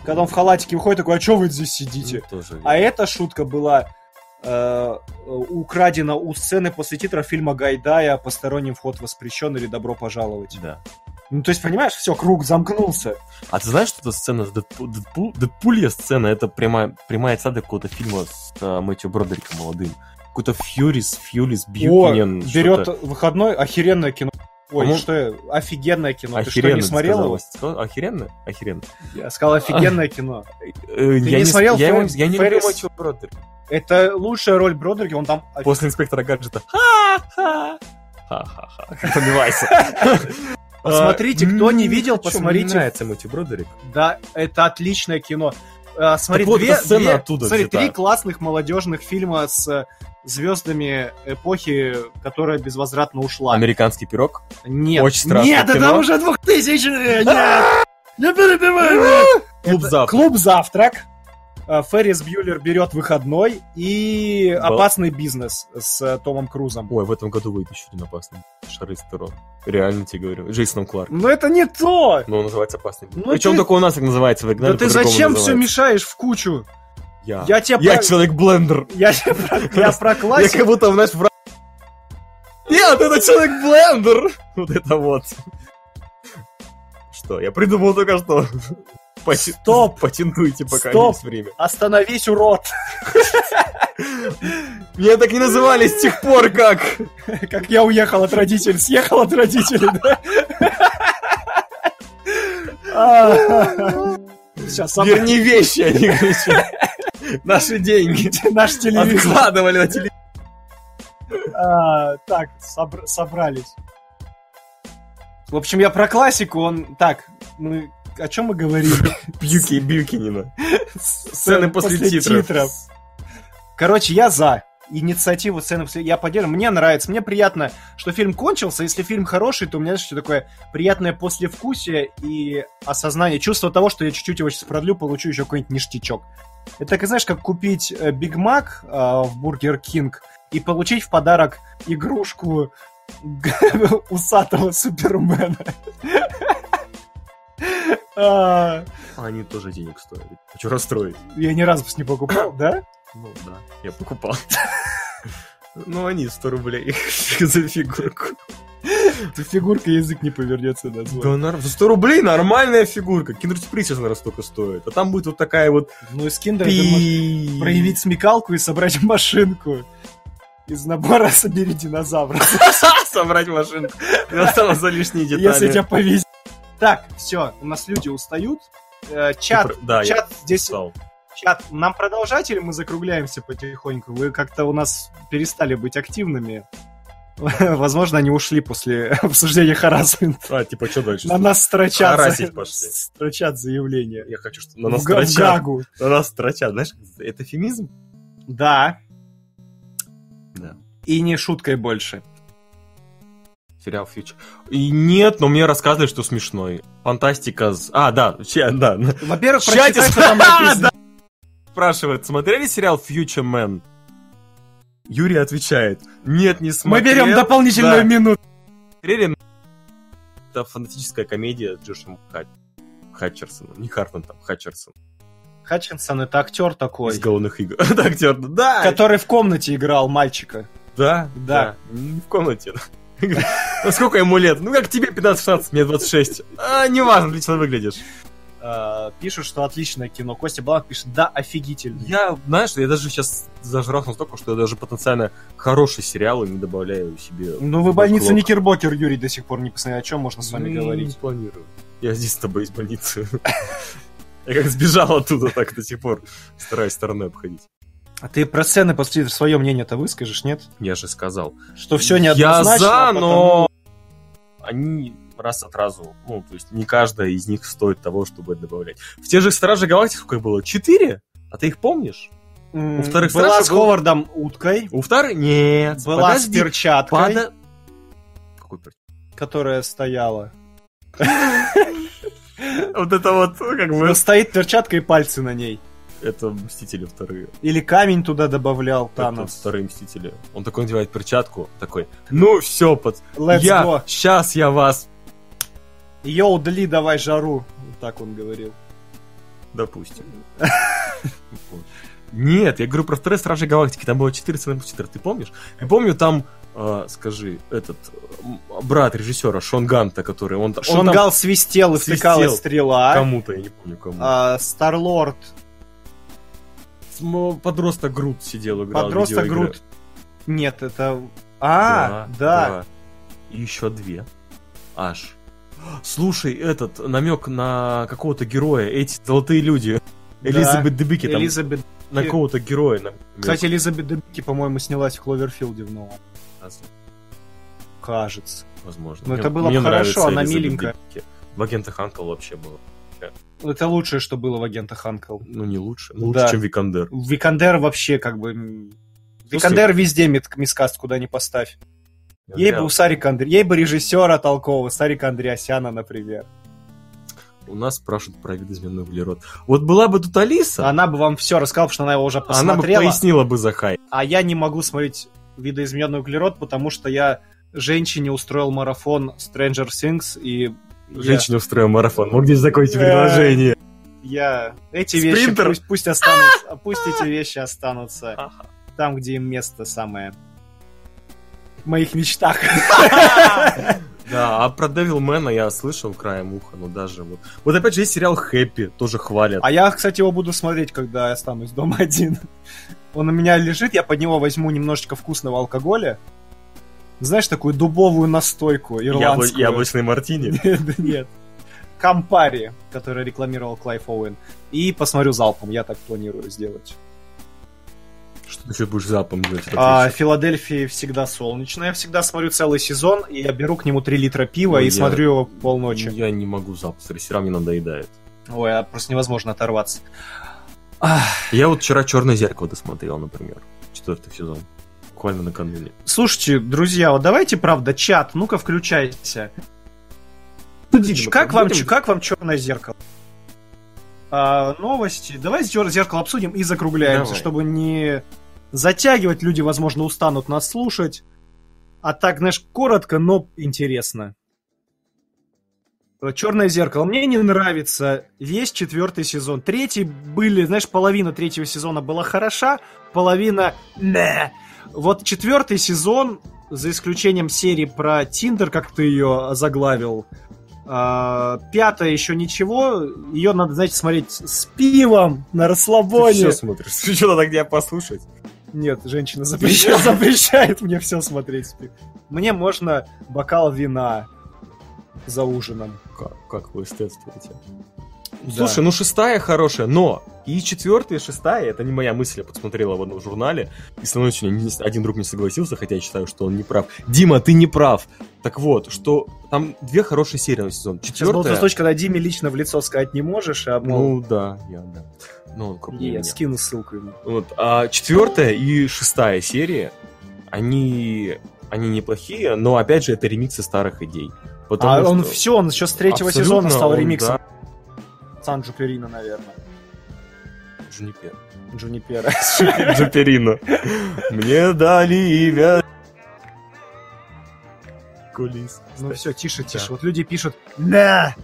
Когда он в халатике выходит, такой, а что вы здесь сидите? Ну, тоже А эта шутка была э, украдена у сцены после титра фильма Гайдая «Посторонним вход воспрещен» или «Добро пожаловать». Да. Ну, то есть, понимаешь, все, круг замкнулся. А ты знаешь, что это сцена с Дэдпу- Дэдпул? Дэдпулья сцена, это прямая, прямая цитата какого-то фильма с э, Мэтью Бродериком молодым. Какой-то Фьюрис, Фьюрис, Бьюкинен. берет что-то. выходной, охеренное кино. Ой, По-моему, что офигенное кино. Ты что, Охеренно не смотрел его? Сказал? Охеренно? Охеренно. Я сказал офигенное кино. Э, не я смотрел я, его- Феррис- я не люблю? Мэтью Бродерика. Это лучшая роль Бродерики, он там... После инспектора гаджета. Ха-ха. Ха-ха-ха. Посмотрите, кто не видел, посмотрите. Мне нравится Мэтью Бродерик. Да, это отличное кино. А, смотри, две, две- смотри, три классных молодежных фильма с звездами эпохи, которая безвозвратно ушла. Американский пирог. Нет, Очень страшное нет, это кино. уже 2000 нет, не перебивай меня. Клуб завтрак. Клуб завтрак. А, Феррис Бьюлер берет выходной и Был- опасный бизнес с э, Томом Крузом. Ой, в этом году выйдет еще один опасный. Шарлиз Терон. Реально тебе говорю. Джейсоном Кларк. Но это не то! Но он называется опасный. Ну Причем ты- только у нас так называется. В Да ты зачем все называется. мешаешь в кучу? Я. Я тебе Я про- человек-блендер. я про- я про Я классику. как будто, знаешь, в... Нет, это человек-блендер! Вот это вот. Что, я придумал только что. Пати- Стоп! Патентуйте, пока Стоп! есть время. Остановись, урод! Меня так не называли с тех пор, как... Как я уехал от родителей, съехал от родителей, да? Сейчас Верни вещи, а не вещи. Наши деньги. наш телевизор. Откладывали на телевизор. А, Так, собр- собрались. В общем, я про классику, он... Так, мы... О чем мы говорим? Бьюки Бьюкинина. Сцены после титров. Короче, я за инициативу сцены после... Я поддерживаю. Мне нравится. Мне приятно, что фильм кончился. Если фильм хороший, то у меня, что такое приятное послевкусие и осознание, чувство того, что я чуть-чуть его сейчас продлю, получу еще какой-нибудь ништячок. Это, как, знаешь, как купить э, Биг Мак э, в Бургер Кинг и получить в подарок игрушку усатого Супермена. А, Они тоже денег стоят. Хочу расстроить. Я ни разу не покупал, да? Ну да, я покупал. Ну они 100 рублей за фигурку. Ты фигурка язык не повернется назвать. Да, нар- за 100 рублей нормальная фигурка. Киндер Сюрприз сейчас, наверное, столько стоит. А там будет вот такая вот... Ну, из киндера ты можешь пи- проявить смекалку и собрать машинку. Из набора собери динозавра. Собрать машинку. Осталось за лишние детали. Если тебя повезет. Так, все, у нас люди устают. Э, Чат, чат здесь... писал. Чат, нам продолжать или мы закругляемся потихоньку? Вы как-то у нас перестали быть активными. Возможно, они ушли после обсуждения харасмента. А, типа, что дальше? На нас строчат, Харасить пошли. строчат заявления. Я хочу, что на нас В в строчат. гагу. На нас строчат. Знаешь, это фемизм? Да, Да. и не шуткой больше. Сериал Фьючер. И нет, но мне рассказывали, что смешной. Фантастика. с- А, да, че- да. Во-первых, В прочитай, что там написано. Спрашивает, смотрели сериал Future Man? Юрий отвечает, нет, не Мы смотрел. берем дополнительную Да. минуту. Смотрели? Это фантастическая комедия с Джошем Хат- Хатчерсоном. Не Хартмантом, Хатчерсон. Хатчинсон это актер такой, Из головных игр. Это актер. Да, который в комнате играл мальчика. да, Да. да. Не В комнате. Сколько ему лет? Ну как тебе 15-16, мне 26. А, неважно, отлично выглядишь. А, Пишут, что отличное кино. Костя Балак пишет, да, офигительно. Я, знаешь, я даже сейчас зажрался настолько, что я даже потенциально хорошие сериалы не добавляю себе. Ну вы больницу. Никербокер, Юрий, до сих пор не посмотрели. О чем можно с вами Не говорить? планирую. Я здесь с тобой из больницы. Я как сбежал оттуда, так до сих пор стараюсь стороной обходить. А ты про сцены после свое мнение-то выскажешь, нет? Я же сказал. Что все Я неоднозначно. за, а потому- но они раз от разу, ну, то есть не каждая из них стоит того, чтобы добавлять. В тех же Стражи Галактики сколько было? Четыре? А ты их помнишь? У вторых Была «Стражей» с был- Ховардом уткой, У вторых? Нет. была подожди. с перчаткой, Подо- Какой перчаткой? которая стояла. Вот это вот, как бы... Стоит перчатка и пальцы на ней. Это Мстители вторые. Или камень туда добавлял Это Танос. вторые Мстители. Он такой надевает перчатку, такой, ну все, пац... Let's я, go. сейчас я вас, Йоу, Дли, давай жару. Так он говорил. допустим. Нет, я говорю про вторые Стражи Галактики, там было 4 цены 4, ты помнишь? Я помню там, э, скажи, этот брат режиссера Шон Ганта, который, он, он там Шонгал свистел и свистел. стрела. кому-то, я не помню кому. А, Старлорд, Подросток Грут сидел, играл подросток. Грут. Нет, это... А, да. И еще две. Аж. Слушай, этот намек на какого-то героя, эти золотые люди. Да. Элизабет Дебики там Элизабет... на какого-то героя. намек. Кстати, Элизабет Дебики, по-моему, снялась в Кловерфилде в новом. Кажется. возможно. Ну, Мне- это было мне хорошо, она Элизабет миленькая. Дебики. В агентах Анкл вообще было. Это лучшее, что было в агентах Анкл. Ну, не лучше. Ну, лучше, Да. чем Викандер. Викандер вообще как бы... Викандер везде мид- miscast, куда ни поставь. Ей бы у Сарика Андре... Ей бы режиссера толкового, Сарика Андреасяна, например. У нас спрашивают про видоизмененный углерод. Вот была бы тут Алиса, Она бы вам все рассказала, потому что она его уже она бы посмотрела. пояснила бы за хай. А я не могу смотреть видоизмененный углерод, потому что я женщине устроил марафон Stranger Things, и я- Женщина устроила марафон. Мог здесь закончить предложение. я... Эти вещи пусть останутся, пусть эти вещи останутся там, где им место самое. В моих мечтах. Да, а про Девилмена я слышал краем уха, но даже вот... Вот опять же есть сериал Хэппи, тоже хвалят. А я, кстати, его буду смотреть, когда я останусь дома один. Он у меня лежит, я под него возьму немножечко вкусного алкоголя. Знаешь, такую дубовую настойку ирландскую. Яблочный мартини. Нет, нет. Кампари, который рекламировал Клайв Оуэн. И посмотрю залпом, я так планирую сделать. Что ты сейчас будешь залпом делать? А, Филадельфии всегда солнечно. Я всегда смотрю целый сезон, и я беру к нему 3 литра пива Ой, и я- смотрю его полночи. Я не могу зап смотреть, сериал мне надоедает. Ой, а просто невозможно оторваться. Ах, Я вот вчера Черное зеркало досмотрел, например. Четвертый сезон. Буквально накануне. Слушайте, друзья, вот давайте, правда, чат, ну-ка включайся. Будем, Как вам, как вам черное зеркало? А, новости. Давайте черное зеркало обсудим и закругляемся, Давай. чтобы не затягивать. Люди, возможно, устанут нас слушать. А так, знаешь, коротко, но интересно. Черное зеркало. Мне не нравится весь четвертый сезон. Третий были, знаешь, половина третьего сезона была хороша, половина не. Вот четвертый сезон, за исключением серии про Тиндер, как ты ее заглавил, пятая еще ничего. Ее надо, знаете, смотреть с пивом на Ты расслабоне. все смотришь. Что надо где послушать? Нет, женщина запрещает, запрещает мне все смотреть с пивом. Мне можно бокал вина за ужином. Как, как вы эстетствуете? Да. Слушай, ну шестая хорошая, но и четвертая, и шестая, это не моя мысль, я подсмотрела в одном журнале, и со мной сегодня один друг не согласился, хотя я считаю, что он не прав. Дима, ты не прав. Так вот, что там две хорошие серии на сезон. Сейчас был Четвертая... случай, когда Диме лично в лицо сказать не можешь, а мол, Ну да, я да. Ну, он крупнее я меня. скину ссылку ему. Вот, а четвертая и шестая серия, они, они неплохие, но опять же это ремиксы старых идей. Потому а он что- все, он еще с третьего Абсолютно сезона стал он, ремиксом. да, Санджу Перина, наверное. Джунипер. Джунипера. Джуперино. Мне дали имя. Кулис. Ну все, тише, тише. Да. Вот люди пишут «Да!»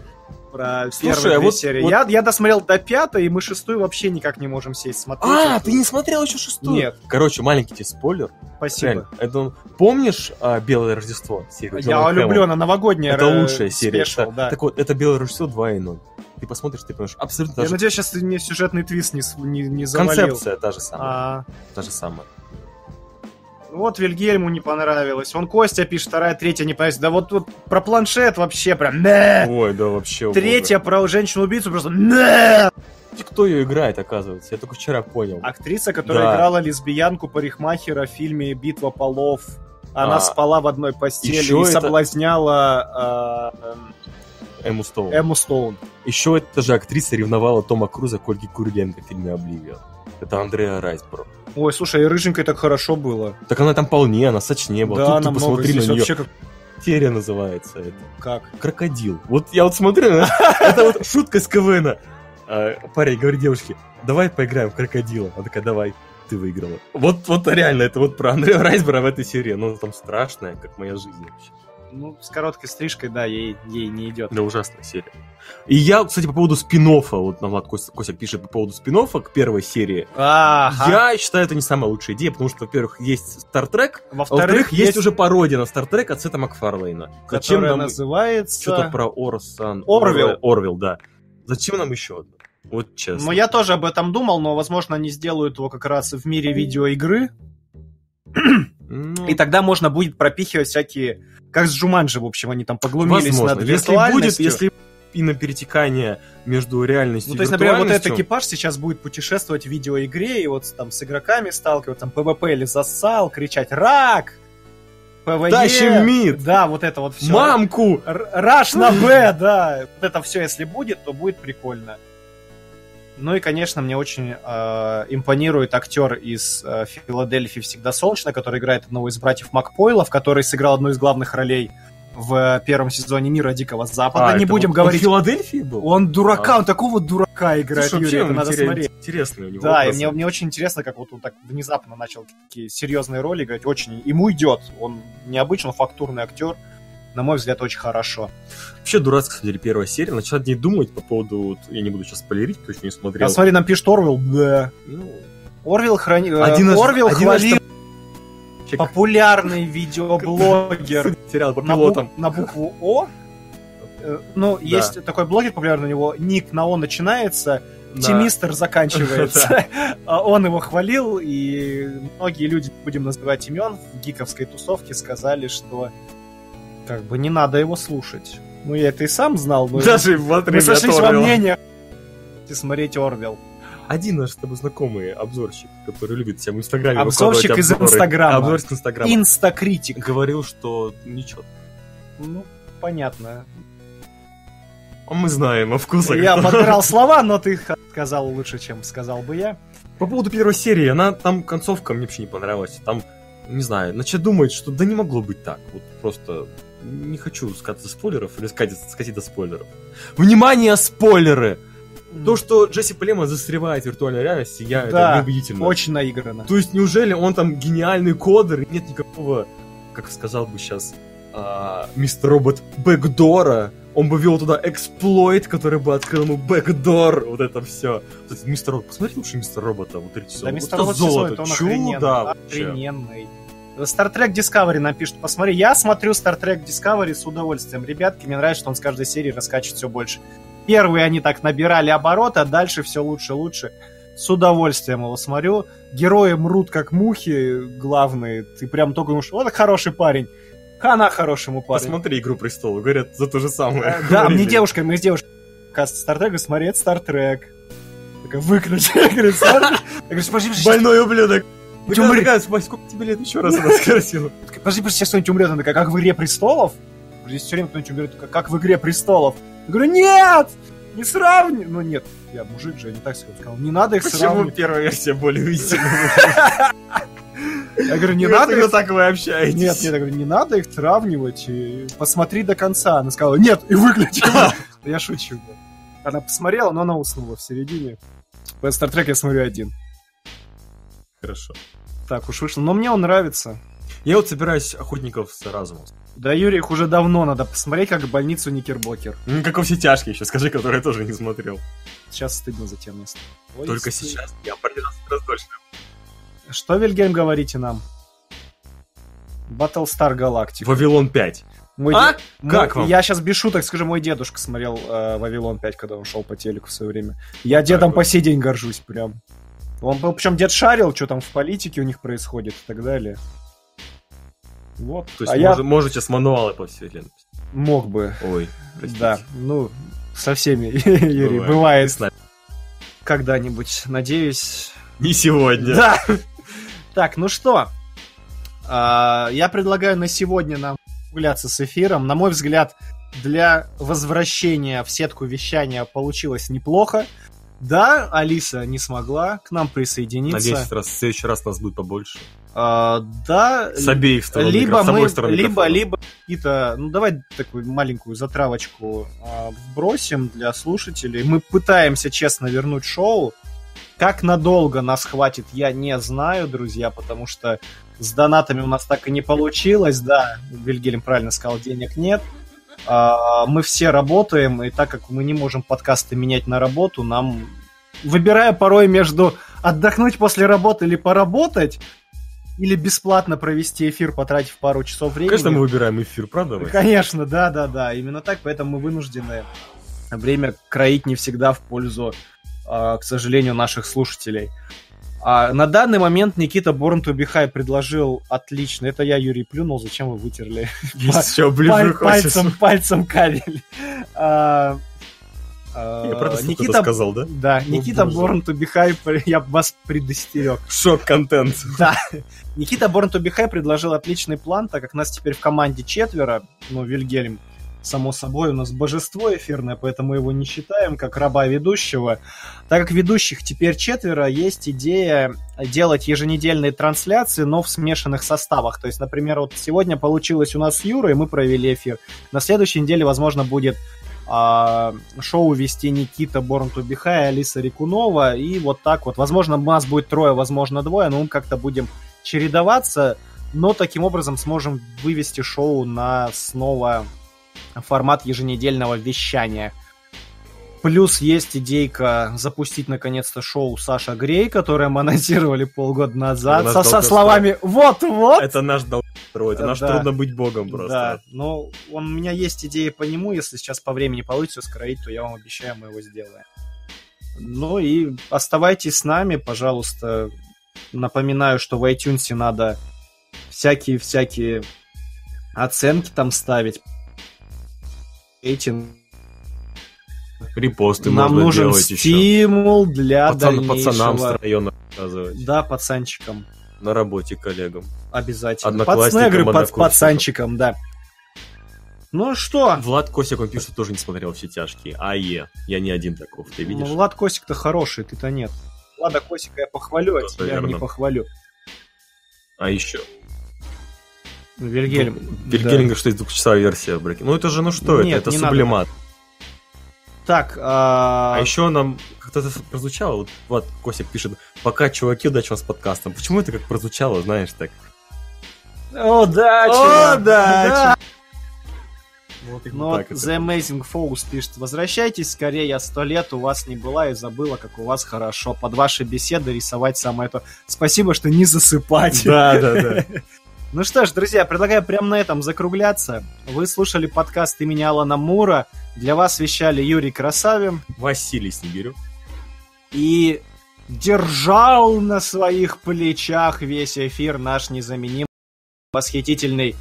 про Слушай, первые а вот- серии. вот- Я, я досмотрел до пятой, и мы шестую вообще никак не можем сесть смотреть. А, ты не смотрел еще шестую? Нет. Короче, маленький тебе спойлер. Спасибо. Реально, это, помнишь а, Белое Рождество? серию Я Джона люблю, Хэмма? она новогодняя. Это э, лучшая серия. спешл, да. Так вот, это Белое Рождество 2.0. Ты посмотришь, ты поймешь. Абсолютно Я же надеюсь, сейчас ты мне сюжетный твист не, не, не завалил. концепция та же самая. А, Та же самая. вот Вильгельму не понравилось. Он Костя пишет, вторая, третья не понравилась. Да вот, вот про планшет вообще прям «Да!» Ой, да вообще. Третья про женщину-убийцу просто боже. Кто ее играет, оказывается? Я только вчера понял. Актриса, которая Да. играла лесбиянку парикмахера в фильме «Битва полов». Она А. спала в одной постели и это- соблазняла э, Эму Стоун. эм, Эмму Стоун. Еще эта же актриса ревновала Тома Круза к Ольге Куриленко в фильме «Обливион». Это Андреа Райсборо. Ой, слушай, и рыженькой так хорошо было. Так она там полнее, она сочнее была. да, Тут намного посмотри здесь на нее. вообще как... серия называется это. Как? Крокодил. Вот я вот смотрю, это вот шутка с КВН. А, Парень говорит девушке, давай поиграем в крокодила. Она такая, давай, ты выиграла. Вот, вот реально, это вот про Андрея Райсбера в этой серии. Ну, там страшная, как моя жизнь вообще. Ну, с короткой стрижкой, да, ей, ей не идет. Да, ужасная серия. И я, кстати, по поводу спин вот нам Влад Костя, Костя пишет по поводу спин к первой серии. Ага. Я считаю, это не самая лучшая идея, потому что, во-первых, есть Стартрек, а Во-вторых, во-вторых, есть, уже пародия на Стартрек от Сета Макфарлейна. Зачем нам называется... что-то про Орсан... Орвилл. Орвилл, да. Зачем нам еще одно? Вот честно. Ну, я тоже об этом думал, но, возможно, они сделают его как раз в мире видеоигры, Ну, и тогда можно будет пропихивать всякие... Как с Джуманджи, в общем, они там поглумились возможно. над Если будет, если и на перетекание между реальностью Ну, и то есть, например, вот этот экипаж сейчас будет путешествовать в видеоигре и вот там с игроками сталкиваться, там ПВП или зассал, кричать «Рак!» ПВЕ. Тащим mid! Да, вот это вот все. Мамку! Rush на Б, да. Вот это все, если будет, то будет прикольно. Ну и, конечно, мне очень э, импонирует актер из э, Филадельфии «Всегда солнечно», который играет одного из братьев Макпойлов, который сыграл одну из главных ролей в первом сезоне «Мира Дикого Запада». А, Не будем он- говорить... Он в Филадельфии был? Он дурака, А. он такого дурака играет, Слушай, Юрий, это надо смотреть. Интересный у него Да, и образ. мне, мне очень интересно, как вот он так внезапно начал такие серьезные роли играть. Очень ему идет. Он необычно фактурный актер. На мой взгляд, очень хорошо. Вообще дурацкая, кстати, первая серия. Начала не думать по поводу... вот, я не буду сейчас спойлерить, кто еще не смотрел. А смотри, нам пишет Орвилл. Да. Ну, Орвилл храни... э, Один один из хвалил популярный видеоблогер сериал по на, бу- пилотам. на букву О. Э, Ну, Да. есть такой блогер популярный, у него ник на О начинается, Да. Тимистер заканчивается. А Он его хвалил, и многие люди, будем называть имен, в гиковской тусовке сказали, что как бы не надо его слушать. Ну, я это и сам знал, но Даже мы сошлись во мнениях. Смотреть Орвел. Один наш с тобой знакомый обзорщик, который любит всем в Инстаграме Обзорщик из обзоры. Инстаграма. Обзорщик из Инстаграма. Инстакритик. Говорил, что ничего. Ну, понятно. А мы знаем о вкусах. Я подбирал слова, но ты их сказал лучше, чем сказал бы я. По поводу первой серии, она там концовка мне вообще не понравилась. Там, не знаю, начать думать, что да не могло быть так. Вот просто не хочу сказать до спойлеров или сказать до спойлеров. Внимание, спойлеры! То, что Джесси Плема застревает в виртуальной реальности, я Да, это неубедительно. Очень наигранно. То есть, неужели он там гениальный кодер, и нет никакого, как сказал бы сейчас мистер Робот, бэкдора? Он бы вел туда эксплойт, который бы открыл ему бэкдор, вот это все. Мистер Робот, посмотри лучше Мистер Робота, вот эти Да, вот мистер Робот золото, сезон, он чудо вообще. Охрененный. Star Trek Discovery нам пишут, посмотри, я смотрю Star Trek Discovery с удовольствием. Ребятки, мне нравится, что он с каждой серии раскачивает все больше. Первые они так набирали обороты, а дальше все лучше и лучше. С удовольствием его смотрю. Герои мрут как мухи главные. Ты прям только думаешь, вот хороший парень. Хана хорошему парню. Посмотри «Игру престолов», говорят за то же самое. Э, Да, мне девушка, мы с девушкой Star Trek, смотреть Star Trek. Такая, выключи. Я говорю. Я подожди, Больной ублюдок. Такая, умри. такая, «Спать, сколько тебе лет еще раз она спросила? подожди, подожди, сейчас кто-нибудь умрет. Она такая, как в «Игре престолов»? Здесь все время кто-нибудь умрет, как в «Игре престолов». Я говорю, нет! Не сравни! Ну нет, я мужик же, я не так сказал. Сказал, не надо их Почему сравнивать. первая версия более истинная? Я говорю, не надо их... так вы общаетесь. Нет, нет, я говорю, не надо их сравнивать. Посмотри до конца. Она сказала, нет, и выключи. Я шучу. Она посмотрела, но она уснула в середине. По Star Trek я смотрю один. Хорошо. Так уж вышло. Но мне он нравится. Я вот собираюсь охотников с разумом. Да, Юрий, их уже давно надо посмотреть, как больницу Никербокер. Ну, как во все тяжкие еще, скажи, который я тоже не смотрел. Сейчас стыдно за тем место. Только стыдно. сейчас. Я про 12 раз точно. Что, Вильгельм, говорите нам? Battlestar Galactica. Вавилон 5. Мой А? де- Как мой- вам? Я сейчас без шуток скажу, мой дедушка смотрел э, Вавилон 5, когда он шел по телеку в свое время. Я дедом вот. по сей день горжусь прям. Он был, причем дед шарил, что там в политике у них происходит и так далее. Вот. То есть а я может- можете с мануала по вселенной. мог бы. Ой, простите. Да, ну, со всеми, Юрий, Бывает. бывает когда-нибудь, надеюсь. Не сегодня. Да. Так, ну что, а, я предлагаю на сегодня нам гуляться с эфиром. На мой взгляд, для возвращения в сетку вещания получилось неплохо. Да, Алиса не смогла к нам присоединиться. Надеюсь, в, раз, в следующий раз нас будет побольше. А, да. С обеих сторон. Либо мы, сторон либо, либо какие-то, ну давай такую маленькую затравочку а, вбросим для слушателей. Мы пытаемся честно вернуть шоу. Как надолго нас хватит, я не знаю, друзья, потому что с донатами у нас так и не получилось, да, Вильгельм правильно сказал, денег нет. А, Мы все работаем, и так как мы не можем подкасты менять на работу, нам, выбирая порой между отдохнуть после работы или поработать, или бесплатно провести эфир, потратив пару часов времени. Конечно, мы выбираем эфир, правда? Вась? Конечно, да, да, да. Именно так, поэтому мы вынуждены время кроить не всегда в пользу, а, к сожалению, наших слушателей. А на данный момент Никита Born to be High предложил отлично. Это я, Юрий, плюнул. Зачем вы вытерли Еще паль- ближе пальцем, пальцем кабель? А, а, Я что-то Никита, сказал, да? да, О, Никита. Born to be High, я вас предостерег. Шок-контент. Да. Никита Born to be High предложил отличный план, так как нас теперь в команде четверо, ну, Вильгельм, само собой, у нас божество эфирное, поэтому его не считаем как раба ведущего. Так как ведущих теперь четверо, есть идея делать еженедельные трансляции, но в смешанных составах. То есть, например, вот сегодня получилось у нас с Юрой, мы провели эфир. На следующей неделе, возможно, будет а, шоу вести Никита be High, Алиса Рикунова, и вот так вот. Возможно, нас будет трое, возможно, двое, но мы как-то будем чередоваться, но таким образом сможем вывести шоу на снова формат еженедельного вещания. Плюс есть идейка запустить наконец-то шоу Саша Грей, которое мы анонсировали полгода назад, со, со словами «Вот-вот!» Это наш долг строить, это наш Да. трудно быть богом Да, просто. но он, у меня есть идея по нему, если сейчас по времени получится скроить, то я вам обещаю, мы его сделаем. Ну и оставайтесь с нами, пожалуйста. Напоминаю, что в iTunes надо всякие-всякие оценки там ставить. Эти Репосты нам можно нужен делать еще. стимул для Пацан- пацанам с дальнейшего. района рассказывать. Да, пацанчикам. На работе коллегам. Обязательно. Пацаны, однокурсникам. пацанчикам, да. Ну что, Влад Косик, он пишет, тоже не смотрел все тяжкие. А е, я не один таков, ты видишь? Ну, Влад Косик-то хороший, ты-то нет. Влада Косика я похвалю, а тебя верно. не похвалю. А еще. Ну, Вильгельм. Вильгельм говорит, что это двухчасовая версия Breaking. Ну это же, ну что Нет, это? Это не надо сублимат. Так, а... А еще нам как-то это прозвучало, вот Влад Косик пишет, пока чуваки, удачи вам с подкастом. Почему это как прозвучало, знаешь, так? Да, О, чувак, да, Вот Ну вот The Amazing Fox пишет, возвращайтесь скорее, я сто лет у вас не была и забыла, как у вас хорошо. Под ваши беседы рисовать самое то. Спасибо, что не засыпать. Да, да, да. Ну что ж, друзья, предлагаю прямо на этом закругляться. Вы слушали подкаст имени Алана Мура. Для вас вещали Юрий Красавин. Василий Снегирев. И держал на своих плечах весь эфир наш незаменимый, восхитительный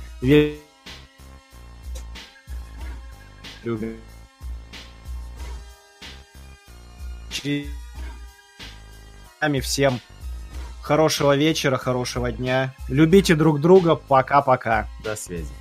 Через- Всем хорошего вечера, хорошего дня. Любите друг друга. Пока-пока. До связи.